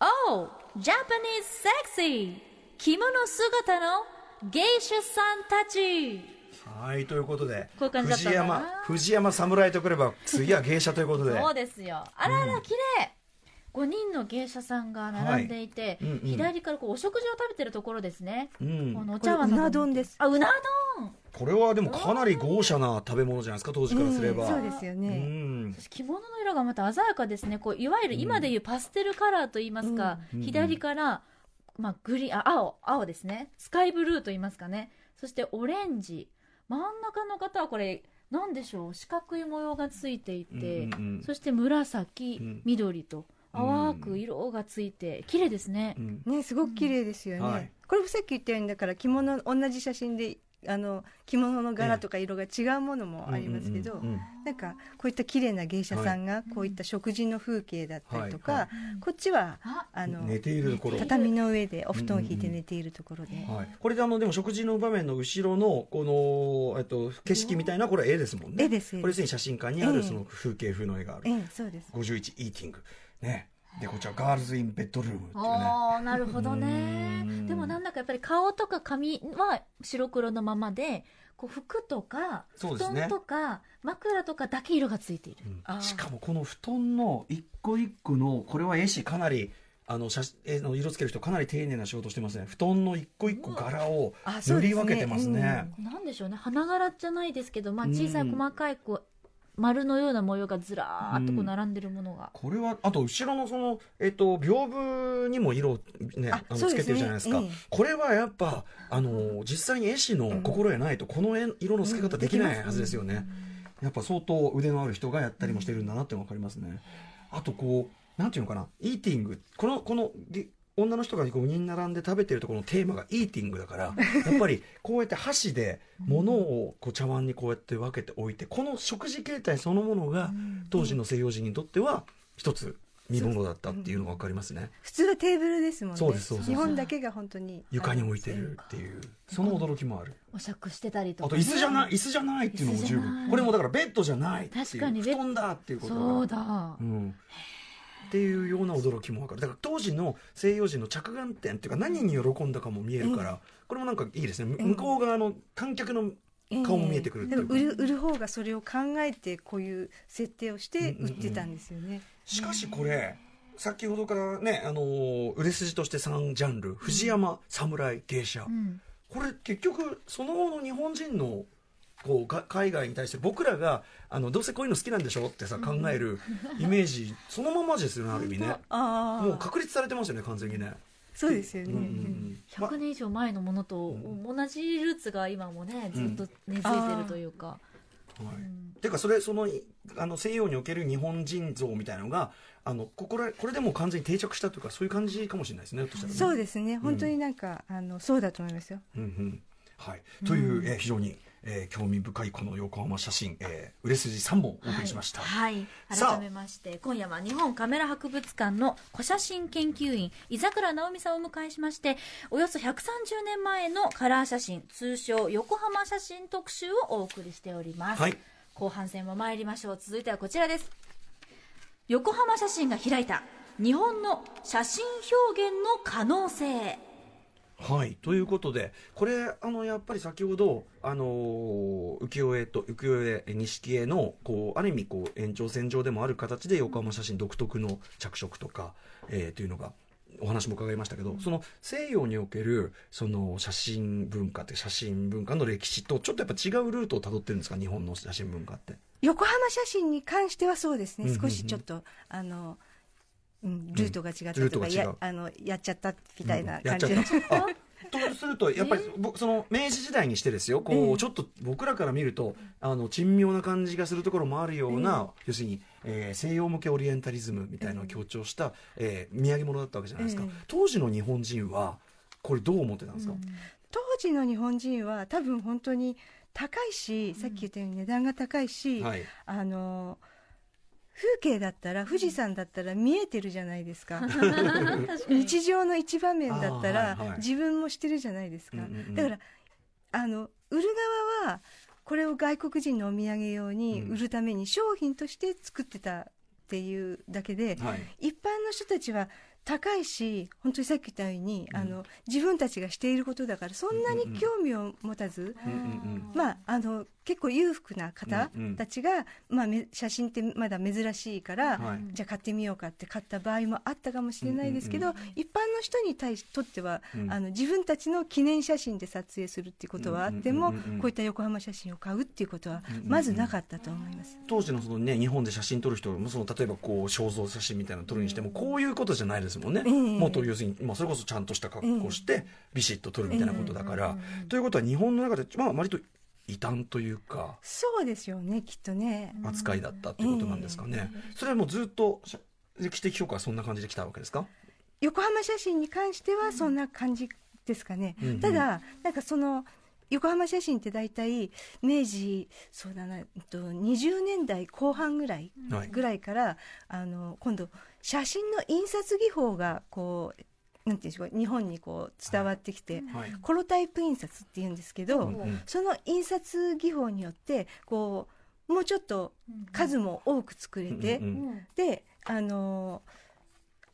[SPEAKER 2] Oh, Japanese sexy. 着物姿の芸者さんたち。
[SPEAKER 3] はいということで
[SPEAKER 2] こういう感じだった
[SPEAKER 3] 藤山藤山侍とくれば次は芸者ということで。
[SPEAKER 2] そうですよ。あらあら綺麗。5人の芸者さんが並んでいて、
[SPEAKER 3] はい。うんうん
[SPEAKER 2] 左からこうお食事を食べてるところですね、
[SPEAKER 3] うん。
[SPEAKER 2] このお茶碗など
[SPEAKER 4] な丼です。
[SPEAKER 2] あうな丼
[SPEAKER 3] これはでもかなり豪華な食べ物じゃないですか当時からすれば、
[SPEAKER 4] ええそうですよ
[SPEAKER 3] う
[SPEAKER 4] ね、
[SPEAKER 3] ん。
[SPEAKER 2] そして着物の色がまた鮮やかですね。こういわゆる今でいうパステルカラーといいますか、
[SPEAKER 3] うん。
[SPEAKER 2] 左から、まあ、グリーンあ青青ですね。スカイブルーといいますかね。そしてオレンジ。真ん中の方はこれ何でしょう？四角い模様がついていて、
[SPEAKER 3] うんうんうん。
[SPEAKER 2] そして紫、
[SPEAKER 3] うん。
[SPEAKER 2] 緑と淡く色がついて綺麗ですね、
[SPEAKER 3] うん。
[SPEAKER 4] ねすごく綺麗ですよね、
[SPEAKER 3] はい。
[SPEAKER 4] これもさっき言ったようにだから着物同じ写真であの着物の柄とか色が違うものもありますけど、
[SPEAKER 3] うんうんうん
[SPEAKER 4] なんかこういった綺麗な芸者さんがこういった食事の風景だったりとか、
[SPEAKER 3] はい。は
[SPEAKER 4] こっちは
[SPEAKER 2] あ
[SPEAKER 4] あの
[SPEAKER 3] 寝ているところ。
[SPEAKER 4] 畳の上でお布団を引いて寝ているところで、
[SPEAKER 3] はい、これであのでも食事の場面の後ろのこの、えっと、景色みたいなこれは絵ですもんね。
[SPEAKER 4] 絵です。
[SPEAKER 3] これすでに写真館にあ
[SPEAKER 4] ええ。
[SPEAKER 3] るその風景風の絵がある、
[SPEAKER 4] ええそうです。
[SPEAKER 3] 51イーティング。ねでこちらガールズ・イン・ベッドルームっていうね。
[SPEAKER 2] あーなるほどね。
[SPEAKER 3] うん。
[SPEAKER 2] でもなんだかやっぱり顔とか髪は白黒のままでこう服とか布団とか枕とかだけ色がついている、
[SPEAKER 3] うん。しかもこの布団の一個一個のこれは絵師かなりあの写絵の色つける人かなり丁寧な仕事してますね。布団の一個一個柄を塗り
[SPEAKER 4] あそうですね。
[SPEAKER 3] 分けてますね。
[SPEAKER 2] なんでしょうね。花柄じゃないですけど、まあ、小さい
[SPEAKER 3] うん
[SPEAKER 2] 細かいこう丸のような模様がずらーっとこう並んでるものが、
[SPEAKER 3] これはあと後ろのその、えっと、屏風にも色を、ね、
[SPEAKER 4] あ
[SPEAKER 3] あのつけてるじゃないですか。
[SPEAKER 4] ええ。
[SPEAKER 3] これはやっぱあの実際に絵師の心得ないとこの絵色のつけ方できないはずですよね、やっぱ相当腕のある人がやったりもしてるんだなって分かりますね。あとこうなんていうのかな。イーティングこのこのげ女の人が5人並んで食べてるところのテーマがイーティングだから <laughs> やっぱりこうやって箸で物をこう茶碗にこうやって分けておいてこの食事形態そのものが当時の西洋人にとっては一つ見物だったっていうのが分かりますね。
[SPEAKER 4] 普通はテーブルですもんね。
[SPEAKER 3] そうですそうです。
[SPEAKER 4] 日本だけが本当に
[SPEAKER 3] 床に置いてるっていう。その驚きもある。
[SPEAKER 2] お酌してたりと
[SPEAKER 3] あと椅子じゃない椅子じゃないっていうのも十分。これもだからベッドじゃないっていう。
[SPEAKER 2] 確かに
[SPEAKER 3] 布団だっていうこと
[SPEAKER 2] そう
[SPEAKER 3] だ
[SPEAKER 2] だ、
[SPEAKER 3] うんっていうような驚きも分かる。だから当時の西洋人の着眼点っていうか何に喜んだかも見えるから、これもなんかいいですね。む向こう側の観客の顔も見えてくるっていうか。
[SPEAKER 4] でも売る売る方がそれを考えてこういう設定をして売ってたんですよね、
[SPEAKER 3] しかしこれ先ほどからね、あのー売れ筋として3ジャンル藤山侍芸者、
[SPEAKER 2] うん。
[SPEAKER 3] これ結局その後の日本人のこうが海外に対して僕らがあのどうせこういうの好きなんでしょってさ考えるイメージそのままですよね <laughs> ある意味ね。
[SPEAKER 4] ああ
[SPEAKER 3] もう確立されてますよね完全にね、
[SPEAKER 4] そうですよね、
[SPEAKER 3] うんうんうん。ま
[SPEAKER 2] 100年以上前のものと同じルーツが今もねずっと根付いてるというか、
[SPEAKER 3] はい。
[SPEAKER 2] うん。
[SPEAKER 3] ていうかそれそのいあの西洋における日本人像みたいなのがあのここれこれでもう完全に定着したというかそういう感じかもしれないですねひょっとしたらね。
[SPEAKER 4] そうですね。本当になんか、あのそうだと思いますよ。
[SPEAKER 3] うんうん。はい、という、えー非常に、えー興味深いこの横浜写真、えー売れ筋3本お送りしました、
[SPEAKER 2] はい、
[SPEAKER 3] さあ。
[SPEAKER 2] 改めまして今夜は日本カメラ博物館の古写真研究員井桜直美さんをお迎えしましておよそ130年前のカラー写真通称横浜写真特集をお送りしております、
[SPEAKER 3] はい。
[SPEAKER 2] 後半戦も参りましょう。続いてはこちらです。横浜写真が開いた日本の写真表現の可能性
[SPEAKER 3] はい、ということで、これ、あのやっぱり先ほど、あのー浮世絵と浮世絵、錦絵のこうある意味こう延長線上でもある形で横浜写真独特の着色とか、えーというのが。お話も伺いましたけど、その西洋におけるその写真文化って写真文化の歴史とちょっとやっぱ違うルートをたどってるんですか？日本の写真文化って。
[SPEAKER 4] 横浜写真に関してはそうですね、少しちょっとあの、うん、ルートが違った
[SPEAKER 3] ルートが違う。
[SPEAKER 4] とか、やあのやっちゃったみたいな感じで、
[SPEAKER 3] った。あ <laughs> とするとやっぱり、ぼその明治時代にしてですよ。こう、
[SPEAKER 4] ええ
[SPEAKER 3] ちょっと僕らから見るとあの珍妙な感じがするところもあるような、要するに、えー西洋向けオリエンタリズムみたいなのを強調した、えー土産物だったわけじゃないですか、
[SPEAKER 4] ええ
[SPEAKER 3] 当時の日本人はこれどう思ってたんですか、
[SPEAKER 4] 当時の日本人は多分本当に高いし、さっき言ったように値段が高いし、
[SPEAKER 3] はい。
[SPEAKER 4] あの風景だったら富士山だったら見えてるじゃないですか。<laughs> 日常の一場面だったら、自分もしてるじゃないですか、
[SPEAKER 3] うんうんうん。
[SPEAKER 4] だからあの売る側はこれを外国人のお土産用に売るために商品として作ってたっていうだけで、
[SPEAKER 3] はい。
[SPEAKER 4] 一般の人たちは高いし本当にさっき言ったように、あの自分たちがしていることだからそんなに興味を持たず、
[SPEAKER 3] うんうんうん。
[SPEAKER 4] まあ、あの結構裕福な方
[SPEAKER 3] うんうん。
[SPEAKER 4] たちが、まあ、め写真ってまだ珍しいから、
[SPEAKER 3] はい。
[SPEAKER 4] じゃあ買ってみようかって買った場合もあったかもしれないですけど、
[SPEAKER 3] うん
[SPEAKER 4] 一般の人に対しとっては、
[SPEAKER 3] うん。
[SPEAKER 4] あの自分たちの記念写真で撮影するっていうことはあっても、
[SPEAKER 3] うんうんうんうん
[SPEAKER 4] こういった横浜写真を買うっていうことは
[SPEAKER 3] うんうんうん。
[SPEAKER 4] まずなかったと思います。
[SPEAKER 3] 当時のその、ね、日本で写真撮る人もその例えばこう肖像写真みたいなの撮るにしてもこういうことじゃないですもんね、
[SPEAKER 4] ええ。
[SPEAKER 3] もっと要するに、まあ、それこそちゃんとした格好をしてビシッと撮るみたいなことだから、
[SPEAKER 2] ええ。
[SPEAKER 3] ということは日本の中で、まあ、割と異端というか
[SPEAKER 4] そうですよねきっとね、
[SPEAKER 3] 扱いだったっていうことなんですかね、それはもうずっとし歴史的評価はそんな感じで来たわけですか？
[SPEAKER 4] 横浜写真に関してはそんな感じですかね、
[SPEAKER 3] うん。うん。
[SPEAKER 4] ただなんかその横浜写真って大体明治そうだなと20年代後半ぐらい
[SPEAKER 3] はい。
[SPEAKER 4] ぐらいからあの今度写真の印刷技法がこうなんていうんでしょうか日本にこう伝わってきて、
[SPEAKER 3] はい。
[SPEAKER 4] コロタイプ印刷っていうんですけど、
[SPEAKER 3] うんうん。
[SPEAKER 4] その印刷技法によってこうもうちょっと数も多く作れて、
[SPEAKER 3] うんうん
[SPEAKER 4] であの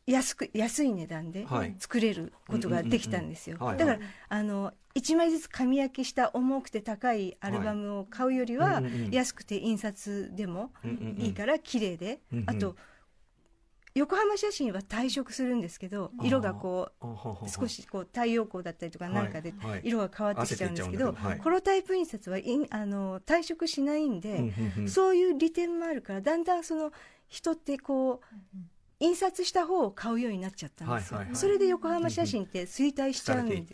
[SPEAKER 4] 安く安い値段で
[SPEAKER 3] はい。
[SPEAKER 4] 作れることができたんですよ、だからあの1枚ずつ紙焼きした重くて高いアルバムを買うよりは安くて印刷でもいいから綺麗で、あと横浜写真は退色するんですけど色がこう少しこう太陽光だったりとかなんかで色が変わってきちゃうんですけどコロタイプ印刷はいんあの退色しないんで、そういう利点もあるからだんだんその人ってこう印刷した方を買うようになっちゃったんですよ、それで横浜写真って衰退しち
[SPEAKER 3] さ
[SPEAKER 4] ゃうんで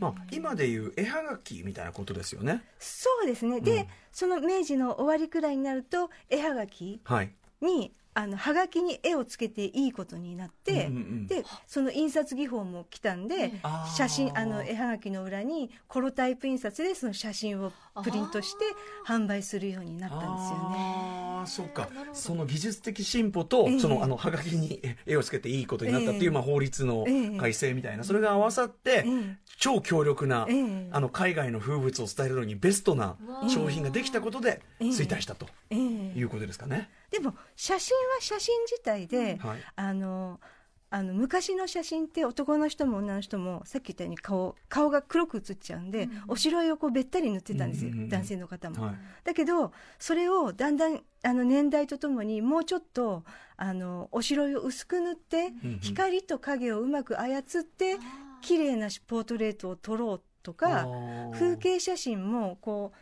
[SPEAKER 3] まあ、今でいう絵はがきみたいなことですよね。
[SPEAKER 4] そうですね。で、
[SPEAKER 3] うん。
[SPEAKER 4] その明治の終わりくらいになると絵はがき
[SPEAKER 3] はい。
[SPEAKER 4] にあのはがきに絵をつけていいことになって、
[SPEAKER 3] うんうんうん。
[SPEAKER 4] でその印刷技法も来たんで、写真あの絵はがきの裏にコロタイプ印刷でその写真をプリントして販売するようになったんですよね。
[SPEAKER 3] ああそうか。その技術的進歩と、
[SPEAKER 4] ええ。
[SPEAKER 3] そのあのはがきに絵をつけていいことになったっていう、
[SPEAKER 4] ええ。
[SPEAKER 3] まあ、法律の
[SPEAKER 4] ええ
[SPEAKER 3] 改正みたいな、それが合わさって、
[SPEAKER 4] ええ。
[SPEAKER 3] 超強力な、
[SPEAKER 4] ええ。
[SPEAKER 3] あの海外の風物を伝えるのにベストな
[SPEAKER 2] わ
[SPEAKER 3] 商品ができたことで
[SPEAKER 4] ええ。
[SPEAKER 3] 衰退したと
[SPEAKER 4] ええ。
[SPEAKER 3] いうことですかね。
[SPEAKER 4] でも写真は写真自体で、
[SPEAKER 3] はい。
[SPEAKER 4] あのあの昔の写真って男の人も女の人もさっき言ったように顔顔が黒く写っちゃうんで、お白いをこうべったり塗ってたんですよ、
[SPEAKER 3] うんうんうん。
[SPEAKER 4] 男性の方も。
[SPEAKER 3] はい。
[SPEAKER 4] だけどそれをだんだんあの年代とともにもうちょっとあのお白いを薄く塗って、
[SPEAKER 3] うんうん。
[SPEAKER 4] 光と影をうまく操って綺麗なポートレートを撮ろうと
[SPEAKER 3] あ
[SPEAKER 4] か
[SPEAKER 3] ー。
[SPEAKER 4] 風景写真もこう、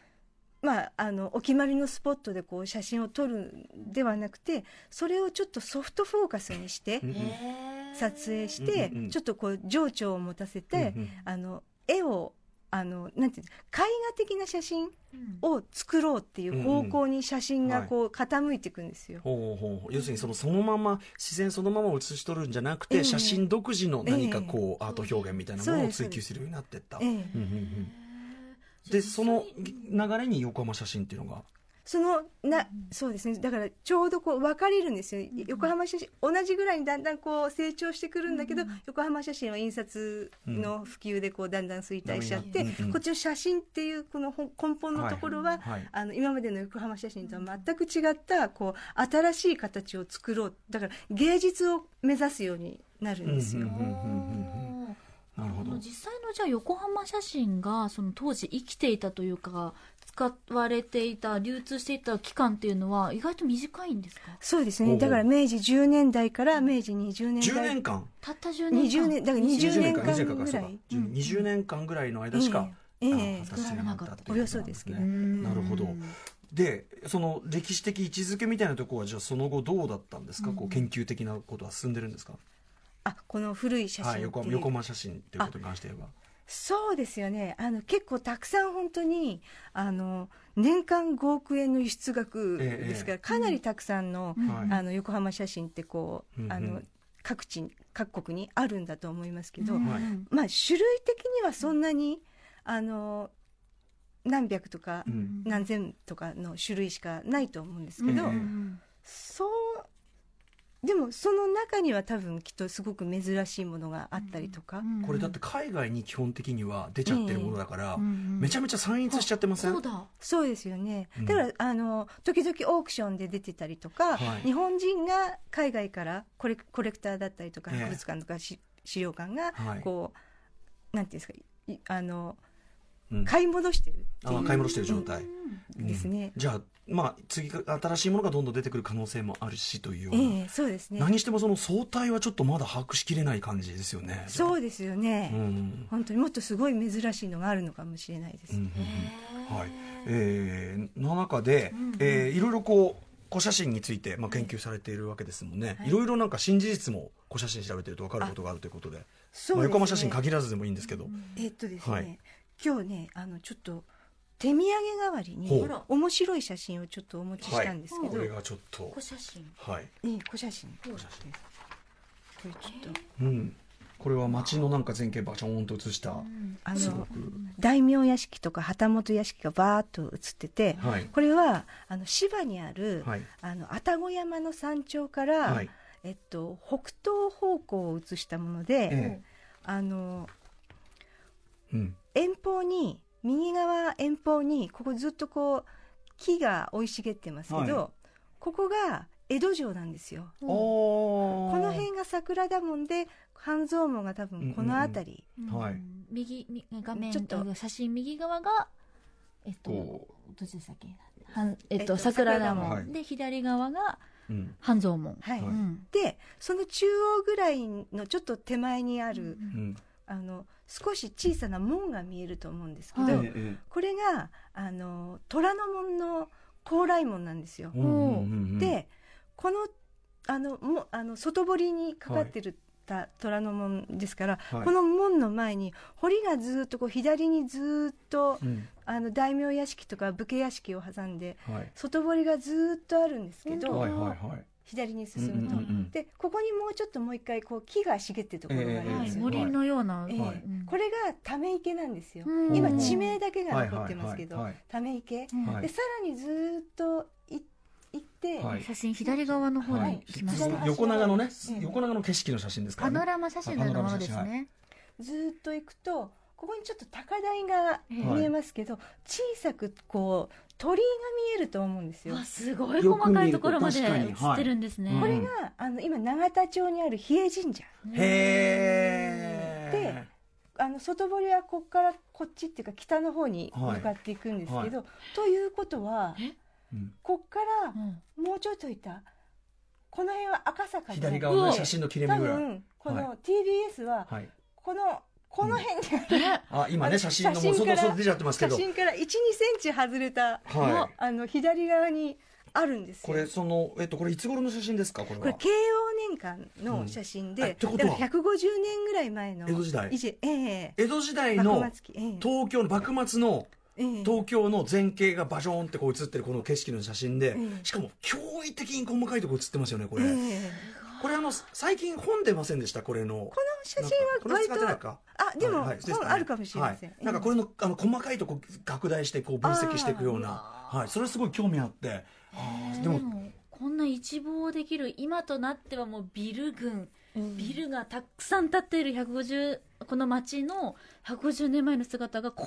[SPEAKER 4] まあ、あのお決まりのスポットでこう写真を撮るんではなくてそれをちょっとソフトフォーカスにして撮影して、
[SPEAKER 3] うんうんうん
[SPEAKER 4] ちょっとこう情緒を持たせて、
[SPEAKER 3] うんうん。
[SPEAKER 4] あの絵をあのなんていうの絵画的な写真を作ろうっていう方向に写真がこう傾いていくんですよ。
[SPEAKER 3] 要するにそのそのまま自然そのまま写し取るんじゃなくて、
[SPEAKER 4] ええ。
[SPEAKER 3] 写真独自の何かこう、
[SPEAKER 2] ええ。
[SPEAKER 3] アート表現みたいなものを追求するようになっていった。
[SPEAKER 4] ええ。
[SPEAKER 3] うんうんうんでその流れに横浜写真っていうのが。
[SPEAKER 4] そのなそうですね。だからちょうどこう分かれるんですよ、横浜写真同じぐらいにだんだんこう成長してくるんだけど、横浜写真は印刷の普及でこうだんだん衰退しちゃって、
[SPEAKER 3] うんうんうん
[SPEAKER 4] こっちの写真っていうこのほ根本のところは、
[SPEAKER 3] はいはい
[SPEAKER 4] あの今までの横浜写真とは全く違ったこう新しい形を作ろう。だから芸術を目指すようになるんですよ。
[SPEAKER 3] うんうんうんうんうんなるほど。
[SPEAKER 2] 実際のじゃあ横浜写真がその当時生きていたというか使われていた流通していた期間っていうのは意外と短いんですか？
[SPEAKER 4] そうですね。だから明治10年代から明治20年
[SPEAKER 3] 10
[SPEAKER 4] 代
[SPEAKER 3] 年間？
[SPEAKER 2] たった10年間。
[SPEAKER 4] 20年だから20年間
[SPEAKER 3] 20
[SPEAKER 4] ぐらい。
[SPEAKER 3] そうか20年間ぐらいの間しか、
[SPEAKER 4] ええ
[SPEAKER 3] あ
[SPEAKER 4] ええ
[SPEAKER 3] 形になかったっていうこと
[SPEAKER 4] およそですけど。
[SPEAKER 3] なんねなるほど。でその歴史的位置づけみたいなところはじゃあその後どうだったんですか、こう研究的なことは進んでるんですか、
[SPEAKER 4] あこの古い写真
[SPEAKER 3] はい、横横浜写真っていうことに関して言えば。
[SPEAKER 4] そうですよね。あの結構たくさん本当にあの年間5億円の輸出額ですから、
[SPEAKER 3] ええ
[SPEAKER 4] かなりたくさんの,、
[SPEAKER 3] はい。
[SPEAKER 4] あの横浜写真ってこう、
[SPEAKER 3] うんうん。
[SPEAKER 4] あの各地各国にあるんだと思いますけど、
[SPEAKER 2] うん
[SPEAKER 3] はい。
[SPEAKER 4] まあ種類的にはそんなにあの何百とか
[SPEAKER 3] うん。
[SPEAKER 4] 何千とかの種類しかないと思うんですけど、
[SPEAKER 3] ええ
[SPEAKER 4] そうでもその中には多分きっとすごく珍しいものがあったりとか、
[SPEAKER 3] これだって海外に基本的には出ちゃってるものだから、めちゃ
[SPEAKER 2] め
[SPEAKER 3] めちゃ散逸しちゃってません？
[SPEAKER 2] そうだ。
[SPEAKER 4] そうですよね、
[SPEAKER 3] うん。
[SPEAKER 4] だからあの時々オークションで出てたりとか、
[SPEAKER 3] はい。
[SPEAKER 4] 日本人が海外からコレコレクターだったりとか
[SPEAKER 3] ええ。
[SPEAKER 4] 博物館とかし資料館が
[SPEAKER 3] はい。
[SPEAKER 4] こう、なんていうんですかいあの
[SPEAKER 3] うん
[SPEAKER 4] 買い戻してるっていう。
[SPEAKER 3] あ買い戻してる状態、
[SPEAKER 4] うん。ですね。
[SPEAKER 3] うん。じゃあまあ次が新しいものがどんどん出てくる可能性もあるしというような、
[SPEAKER 4] ええそうですね。
[SPEAKER 3] 何してもその相対はちょっとまだ把握しきれない感じですよね。
[SPEAKER 4] そうですよね、
[SPEAKER 3] うん
[SPEAKER 4] 本当にもっとすごい珍しいのがあるのかもしれないです、
[SPEAKER 3] うんうんうん。はい。えー、の中で、
[SPEAKER 2] うん
[SPEAKER 3] えーいろいろこう古写真について、まあ、研究されているわけですもんね、い、ろいろなんか新事実も古写真調べてると分かることがあるということで。
[SPEAKER 4] そね。
[SPEAKER 3] まあ、横浜写真限らずでもいいんですけど、
[SPEAKER 4] えっとですね、
[SPEAKER 3] はい
[SPEAKER 4] 今日ねあのちょっと手土産代わりに面白い写真をちょっとお持ちしたんですけど、
[SPEAKER 3] これがちょっと。
[SPEAKER 2] 小写真
[SPEAKER 3] はい、
[SPEAKER 4] ええ小写真。これちょっと。
[SPEAKER 3] うん、これは街のなんか全景バチョーンと写した、
[SPEAKER 4] あの
[SPEAKER 3] すごく。
[SPEAKER 4] 大名屋敷とか旗本屋敷がバーッと写ってて、
[SPEAKER 3] はい。
[SPEAKER 4] これはあの芝にある、
[SPEAKER 3] はい。
[SPEAKER 4] あの愛宕山の山頂から、
[SPEAKER 3] はい。
[SPEAKER 4] えっと、北東方向を写したもので、
[SPEAKER 3] え。
[SPEAKER 4] あの
[SPEAKER 3] うん
[SPEAKER 4] 遠方に右側遠方にここずっとこう木が生い茂ってますけど、
[SPEAKER 3] はい。
[SPEAKER 4] ここが江戸城なんですよ。
[SPEAKER 3] お
[SPEAKER 4] この辺が桜田門で半蔵門が多分この辺り、
[SPEAKER 3] はい。
[SPEAKER 2] 右み画面
[SPEAKER 4] ちょっと。
[SPEAKER 2] え写真右側がえっと
[SPEAKER 3] こ
[SPEAKER 2] どっちでしたっけ？はんえっ
[SPEAKER 4] えっと
[SPEAKER 2] と桜田門、
[SPEAKER 3] 門
[SPEAKER 2] で左側が
[SPEAKER 3] うん。
[SPEAKER 2] 半蔵門。
[SPEAKER 4] はい。
[SPEAKER 3] はい。
[SPEAKER 2] うん。
[SPEAKER 4] でその中央ぐらいのちょっと手前にある、
[SPEAKER 3] うん。
[SPEAKER 4] あの少し小さな門が見えると思うんですけど、
[SPEAKER 2] はい。
[SPEAKER 3] ええ。
[SPEAKER 4] これがあの虎ノ門の高麗門なんですよ。でこのあのもあの外堀にかかってるた虎ノ門ですから、
[SPEAKER 3] はい。
[SPEAKER 4] この門の前に堀がずっとこう左にずっと
[SPEAKER 3] うん。
[SPEAKER 4] あの大名屋敷とか武家屋敷を挟んで
[SPEAKER 3] はい。
[SPEAKER 4] 外堀がずっとあるんですけど、
[SPEAKER 3] はいはいはい
[SPEAKER 4] 左に進むと、
[SPEAKER 3] うんうんうん
[SPEAKER 4] でここにもうちょっともう一回こう木が茂ってるところがあるん
[SPEAKER 2] はい
[SPEAKER 4] ですよ、
[SPEAKER 2] 森のような、
[SPEAKER 4] ええ。
[SPEAKER 3] はい。
[SPEAKER 2] うん。
[SPEAKER 4] これがため池なんですよ、
[SPEAKER 2] うん。
[SPEAKER 4] 今地名だけが残ってますけど、
[SPEAKER 3] はいはいはい。
[SPEAKER 4] ため池、
[SPEAKER 2] うん。
[SPEAKER 3] はい。
[SPEAKER 4] でさらにずっとい行って、
[SPEAKER 3] はい。
[SPEAKER 2] 写真左側の方
[SPEAKER 3] はい。
[SPEAKER 2] に来ました、
[SPEAKER 4] 左端
[SPEAKER 3] 横長のね
[SPEAKER 4] ええ。
[SPEAKER 3] 横長の景色の写真ですからね。
[SPEAKER 2] パノラマ写真のようなものですね。
[SPEAKER 4] ずっと行くとここにちょっと高台が見えますけど、小さくこう鳥居が見えると思うんですよ。
[SPEAKER 2] わすごい細かいところまで映ってるんですね、
[SPEAKER 3] はい
[SPEAKER 4] これが、あの今永田町にある比叡神社。
[SPEAKER 3] へえ
[SPEAKER 4] あの外堀はここからこっちっていうか北の方に向かっていくんですけど、ということは
[SPEAKER 3] うん。
[SPEAKER 4] こっから
[SPEAKER 2] うん。
[SPEAKER 4] もうちょっといたこの辺は赤坂で。
[SPEAKER 3] 左側の写真の切れ目
[SPEAKER 4] 多
[SPEAKER 3] ぐらい
[SPEAKER 4] 分こ
[SPEAKER 3] は
[SPEAKER 4] の TBS は
[SPEAKER 3] はい。
[SPEAKER 4] このこの辺にあ
[SPEAKER 3] 今ね写真のもう外外出ちゃってますけど。
[SPEAKER 4] 写真から1、2センチ外れた、
[SPEAKER 3] は
[SPEAKER 4] あの左側にあるんですよ。
[SPEAKER 3] これそのえっとこれいつ頃の写真ですか？これは。
[SPEAKER 4] これ慶応年間の写真で、
[SPEAKER 3] うんえってことは。
[SPEAKER 4] だから150年ぐらい前の
[SPEAKER 3] 江戸時代。
[SPEAKER 4] ええ
[SPEAKER 3] 江戸時代
[SPEAKER 4] 幕
[SPEAKER 3] の東京の幕末の
[SPEAKER 4] ええ。
[SPEAKER 3] 東京の前景がバジョーンってこう写ってるこの景色の写真で、
[SPEAKER 4] ええ。
[SPEAKER 3] しかも驚異的に細かいところ写ってますよねこれ、
[SPEAKER 4] ええ
[SPEAKER 3] これあの最近本出ませんでした？これの。
[SPEAKER 4] この写真は割とあでも、
[SPEAKER 3] はいはいでね
[SPEAKER 4] 本あるかもしれません、
[SPEAKER 3] はい。なんかこれのあの細かいとこ拡大してこう分析していくようなはい、それすごい興味あって。あーでも
[SPEAKER 2] こんな一望できる今となってはもうビル群。
[SPEAKER 4] うん。
[SPEAKER 2] ビルがたくさん建っている150この街の150年前の姿がこん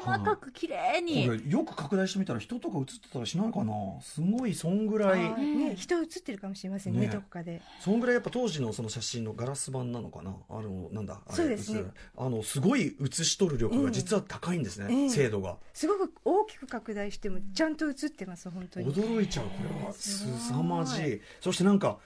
[SPEAKER 2] 細かく綺麗に、
[SPEAKER 3] これよく拡大してみたら人とか写ってたらしないかな。すごいそんぐらい。
[SPEAKER 4] ね、人映ってるかもしれませんね
[SPEAKER 3] ね。
[SPEAKER 4] どこかで。
[SPEAKER 3] そんぐらいやっぱ当時のその写真のガラス板なのかな。あのなんだあれ
[SPEAKER 4] そうですね。
[SPEAKER 3] あのすごい写し取る力が実は高いんですね、
[SPEAKER 4] ええ
[SPEAKER 3] 精度が。
[SPEAKER 4] すごく大きく拡大してもちゃんと映ってます本当に。
[SPEAKER 3] 驚いちゃうこれは。すさまじい。そしてなんか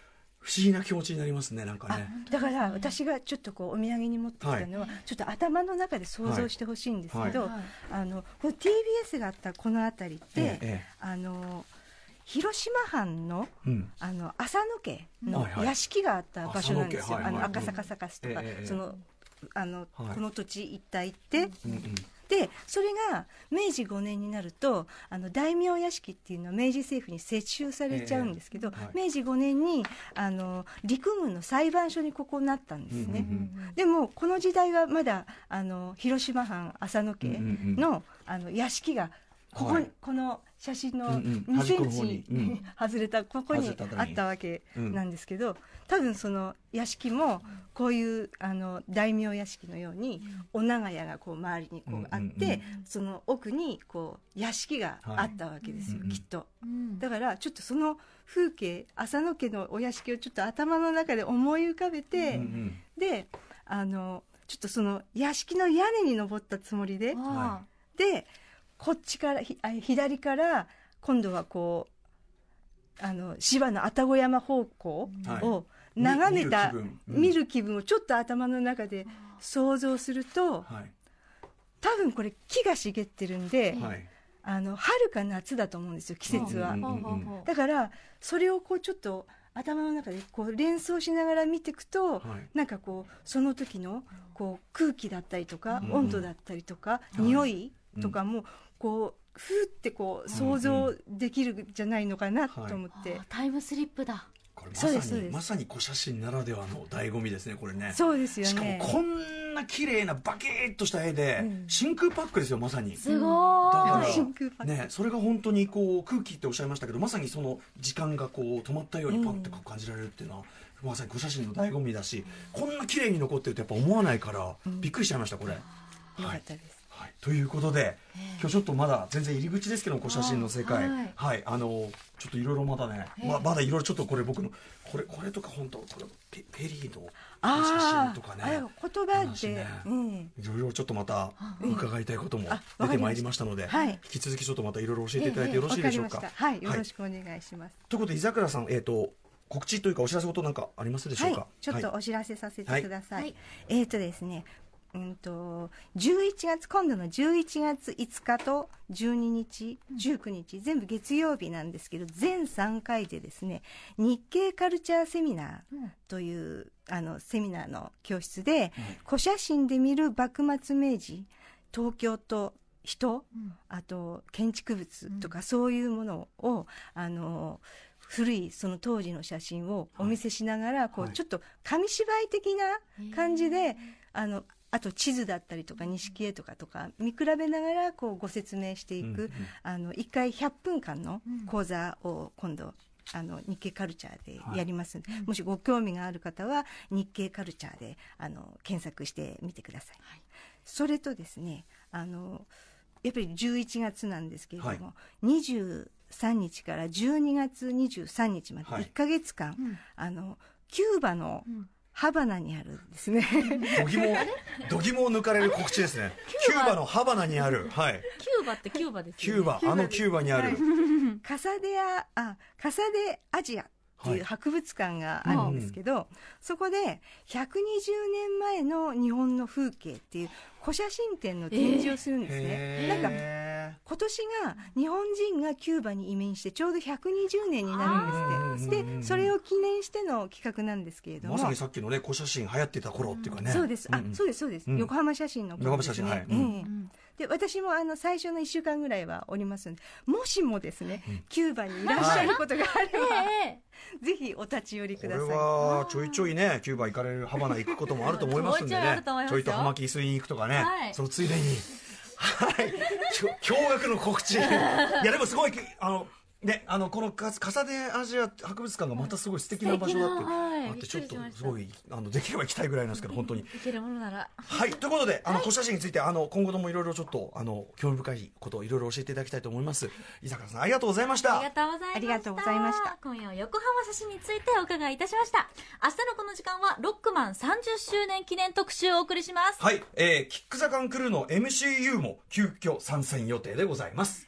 [SPEAKER 3] 不思議な気持ちになりますねなんか
[SPEAKER 4] あ
[SPEAKER 3] ね
[SPEAKER 4] だから私がちょっとこうお土産に持ってきたのは、ちょっと頭の中で想像してほしいんですけど、
[SPEAKER 2] はい。
[SPEAKER 4] あのこの TBS があったこの辺りって、
[SPEAKER 3] ええ
[SPEAKER 4] あの広島藩の
[SPEAKER 3] うん。
[SPEAKER 4] あの浅野家の
[SPEAKER 3] はいはい。
[SPEAKER 4] 屋敷があった場所なんですよ、
[SPEAKER 3] 浅野家。はいはい
[SPEAKER 4] あの赤坂サカスとか、
[SPEAKER 3] え
[SPEAKER 4] そのあの、
[SPEAKER 3] はい。
[SPEAKER 4] この土地一帯行って、
[SPEAKER 3] うんうん
[SPEAKER 4] でそれが明治5年になるとあの大名屋敷っていうのは明治政府に接収されちゃうんですけど、
[SPEAKER 3] ええはい。
[SPEAKER 4] 明治5年にあの陸軍の裁判所にここなったんですね。
[SPEAKER 3] うんうん
[SPEAKER 4] でもこの時代はまだあの広島藩浅野家の,、
[SPEAKER 3] うんうんうん。
[SPEAKER 4] あの屋敷がここ、
[SPEAKER 3] はい。
[SPEAKER 4] この写真の
[SPEAKER 3] うんうん。
[SPEAKER 4] 2
[SPEAKER 3] 端っ
[SPEAKER 4] セン
[SPEAKER 3] この方に。
[SPEAKER 4] チ
[SPEAKER 3] うん。
[SPEAKER 4] 外れたここに。
[SPEAKER 3] あ
[SPEAKER 4] ったわけなんですけど、多分その屋敷もこういうあの大名屋敷のようにお長屋がこう周りにこうあって、その奥にこう屋敷があったわけですよ、
[SPEAKER 3] はい
[SPEAKER 4] きっと。
[SPEAKER 2] うん。
[SPEAKER 4] だからちょっとその風景浅野家のお屋敷をちょっと頭の中で思い浮かべて、であのちょっとその屋敷の屋根に登ったつもりで
[SPEAKER 2] あ
[SPEAKER 4] でこっちからひあ左から今度はこうあの芝の愛宕山方向
[SPEAKER 3] はい。
[SPEAKER 4] を眺めた、
[SPEAKER 3] み見る気分
[SPEAKER 4] をちょっと頭の中で想像すると
[SPEAKER 3] はい。
[SPEAKER 4] 多分これ木が茂ってるんで、
[SPEAKER 3] はい。
[SPEAKER 4] あの春か夏だと思うんですよ季節は。だからそれをこうちょっと頭の中でこう連想しながら見ていくと、
[SPEAKER 3] はい。
[SPEAKER 4] なんかこうその時のこう空気だったりとか、
[SPEAKER 3] うん
[SPEAKER 4] 温度だったりとか、
[SPEAKER 3] い。
[SPEAKER 4] 匂いとかもこうふーってこう想像できるんじゃないのかなと思って、
[SPEAKER 2] あタイムスリップだ。
[SPEAKER 3] これまさにまさに小写真ならではの醍醐味ですねこれね。
[SPEAKER 4] そうですよ
[SPEAKER 3] しかも
[SPEAKER 4] ね
[SPEAKER 3] こんな綺麗なバキッとした絵で、
[SPEAKER 4] うん。
[SPEAKER 3] 真空パックですよまさに。
[SPEAKER 2] すごい。
[SPEAKER 3] から
[SPEAKER 4] 真空パック。
[SPEAKER 3] ね、それが本当にこう空気っておっしゃいましたけどまさにその時間がこう止まったようにパッとこう感じられるっていうのは、まさにご写真の醍醐味だしこんな綺麗に残ってるとやっぱ思わないから、びっくりしちゃいましたこれ。
[SPEAKER 4] よかったです、
[SPEAKER 3] はい、ということで、今日ちょっとまだ全然入り口ですけどご写真の世界。
[SPEAKER 2] あ
[SPEAKER 3] は
[SPEAKER 2] はいい、
[SPEAKER 3] あのちょっといろいろまだね、ままだいろいろちょっとこれ僕のこれこれとか本当これペペリーの写
[SPEAKER 4] あ
[SPEAKER 3] 真とかね
[SPEAKER 4] 言葉で、
[SPEAKER 3] 話ね。
[SPEAKER 4] うん。
[SPEAKER 3] いろいろちょっとまた伺いたいことも
[SPEAKER 4] あ
[SPEAKER 3] 出てまいりましたので、
[SPEAKER 4] はい。
[SPEAKER 3] 引き続きちょっとまたいろいろ教えていただいてよろしいでしょうか？
[SPEAKER 4] わかりました。はいよろしくお願いします、
[SPEAKER 3] ということで井桜さん、えっ、と告知というかお知らせ事なんかありますでしょ
[SPEAKER 4] はい
[SPEAKER 3] うか。、
[SPEAKER 4] ちょっと
[SPEAKER 3] はい
[SPEAKER 4] お知らせさせてください。
[SPEAKER 2] はい。
[SPEAKER 4] えっ、とですね、うんと11月今度の11月5日と12日、19日全部月曜日なんですけど全3回でですね日経カルチャーセミナーという、あのセミナーの教室で、古写真で見る幕末明治東京と人、あと建築物とかそういうものを、あの古いその当時の写真をお見せしながら、こ
[SPEAKER 3] はい。
[SPEAKER 4] うちょっと紙芝居的な感じで、あのあと地図だったりとか錦絵とかとか見比べながらこうご説明していく、
[SPEAKER 3] うんうん。
[SPEAKER 4] あの1回100分間の講座を今度あの日経カルチャーでやりますので、もしご興味がある方は日経カルチャーであの検索してみてください。それとですねあのやっぱり11月なんですけれども、23日から12月23日まで
[SPEAKER 3] はい。
[SPEAKER 4] 1か月間、あのキューバのハバナにあるんですね、
[SPEAKER 3] 度肝度肝を抜かれる告知ですね。キューバ。のハバナにある。はい。
[SPEAKER 2] キューバってキューバですね。
[SPEAKER 3] ューバあのキューバにある、
[SPEAKER 4] カサデアあカサデアジアっていう博物館があるんですけど、そこで120年前の日本の風景っていう古写真展の展示をするんですね、
[SPEAKER 3] へー。
[SPEAKER 4] なんか今年が日本人がキューバに移民してちょうど120年になるんですって。でそれを記念しての企画なんですけれども。
[SPEAKER 3] まさにさっきのね古写真流行ってた頃っていうかね。
[SPEAKER 4] そうです、あ
[SPEAKER 3] んん。
[SPEAKER 4] そうですそうです、
[SPEAKER 3] うん
[SPEAKER 4] 横浜写真の
[SPEAKER 3] 横浜写真はい。うん。
[SPEAKER 4] ええで私もあの最初の1週間ぐらいはおりますのでもしもですね、キューバにいらっしゃることがあれば、
[SPEAKER 2] え <laughs>
[SPEAKER 4] ぜひお立ち寄り
[SPEAKER 3] これ
[SPEAKER 4] ください。
[SPEAKER 3] はちょいちょいねキューバ行かれるハバナ行くこともあると思いますんでね。<laughs> ちょいと葉巻吸いに行くとかね、
[SPEAKER 2] はい。
[SPEAKER 3] そのついでに。はい。<laughs> 驚愕の告知。いやでもすごいあのねあのこのカカサデアジア博物館がまたすごい素敵な場所だって
[SPEAKER 2] はい
[SPEAKER 3] あってちょっとすごいあのできれば行きたいぐらいなんですけど本当に
[SPEAKER 2] ーいけるものなら
[SPEAKER 3] はい、ということで、あの、古写真について、あの、今後ともいろいろちょっと、あの、興味深いことをいろいろ教えていただきたいと思います。伊坂さん、ありがとうございました
[SPEAKER 2] ありが。とうございました。
[SPEAKER 4] ありがとうございました
[SPEAKER 2] 今夜は横浜写真についてお伺いいたしました。明日のこの時間はロックマン30周年記念特集をお送りします。
[SPEAKER 3] はい、えー、キックザカンクルーの MCU も急遽参戦予定でございます。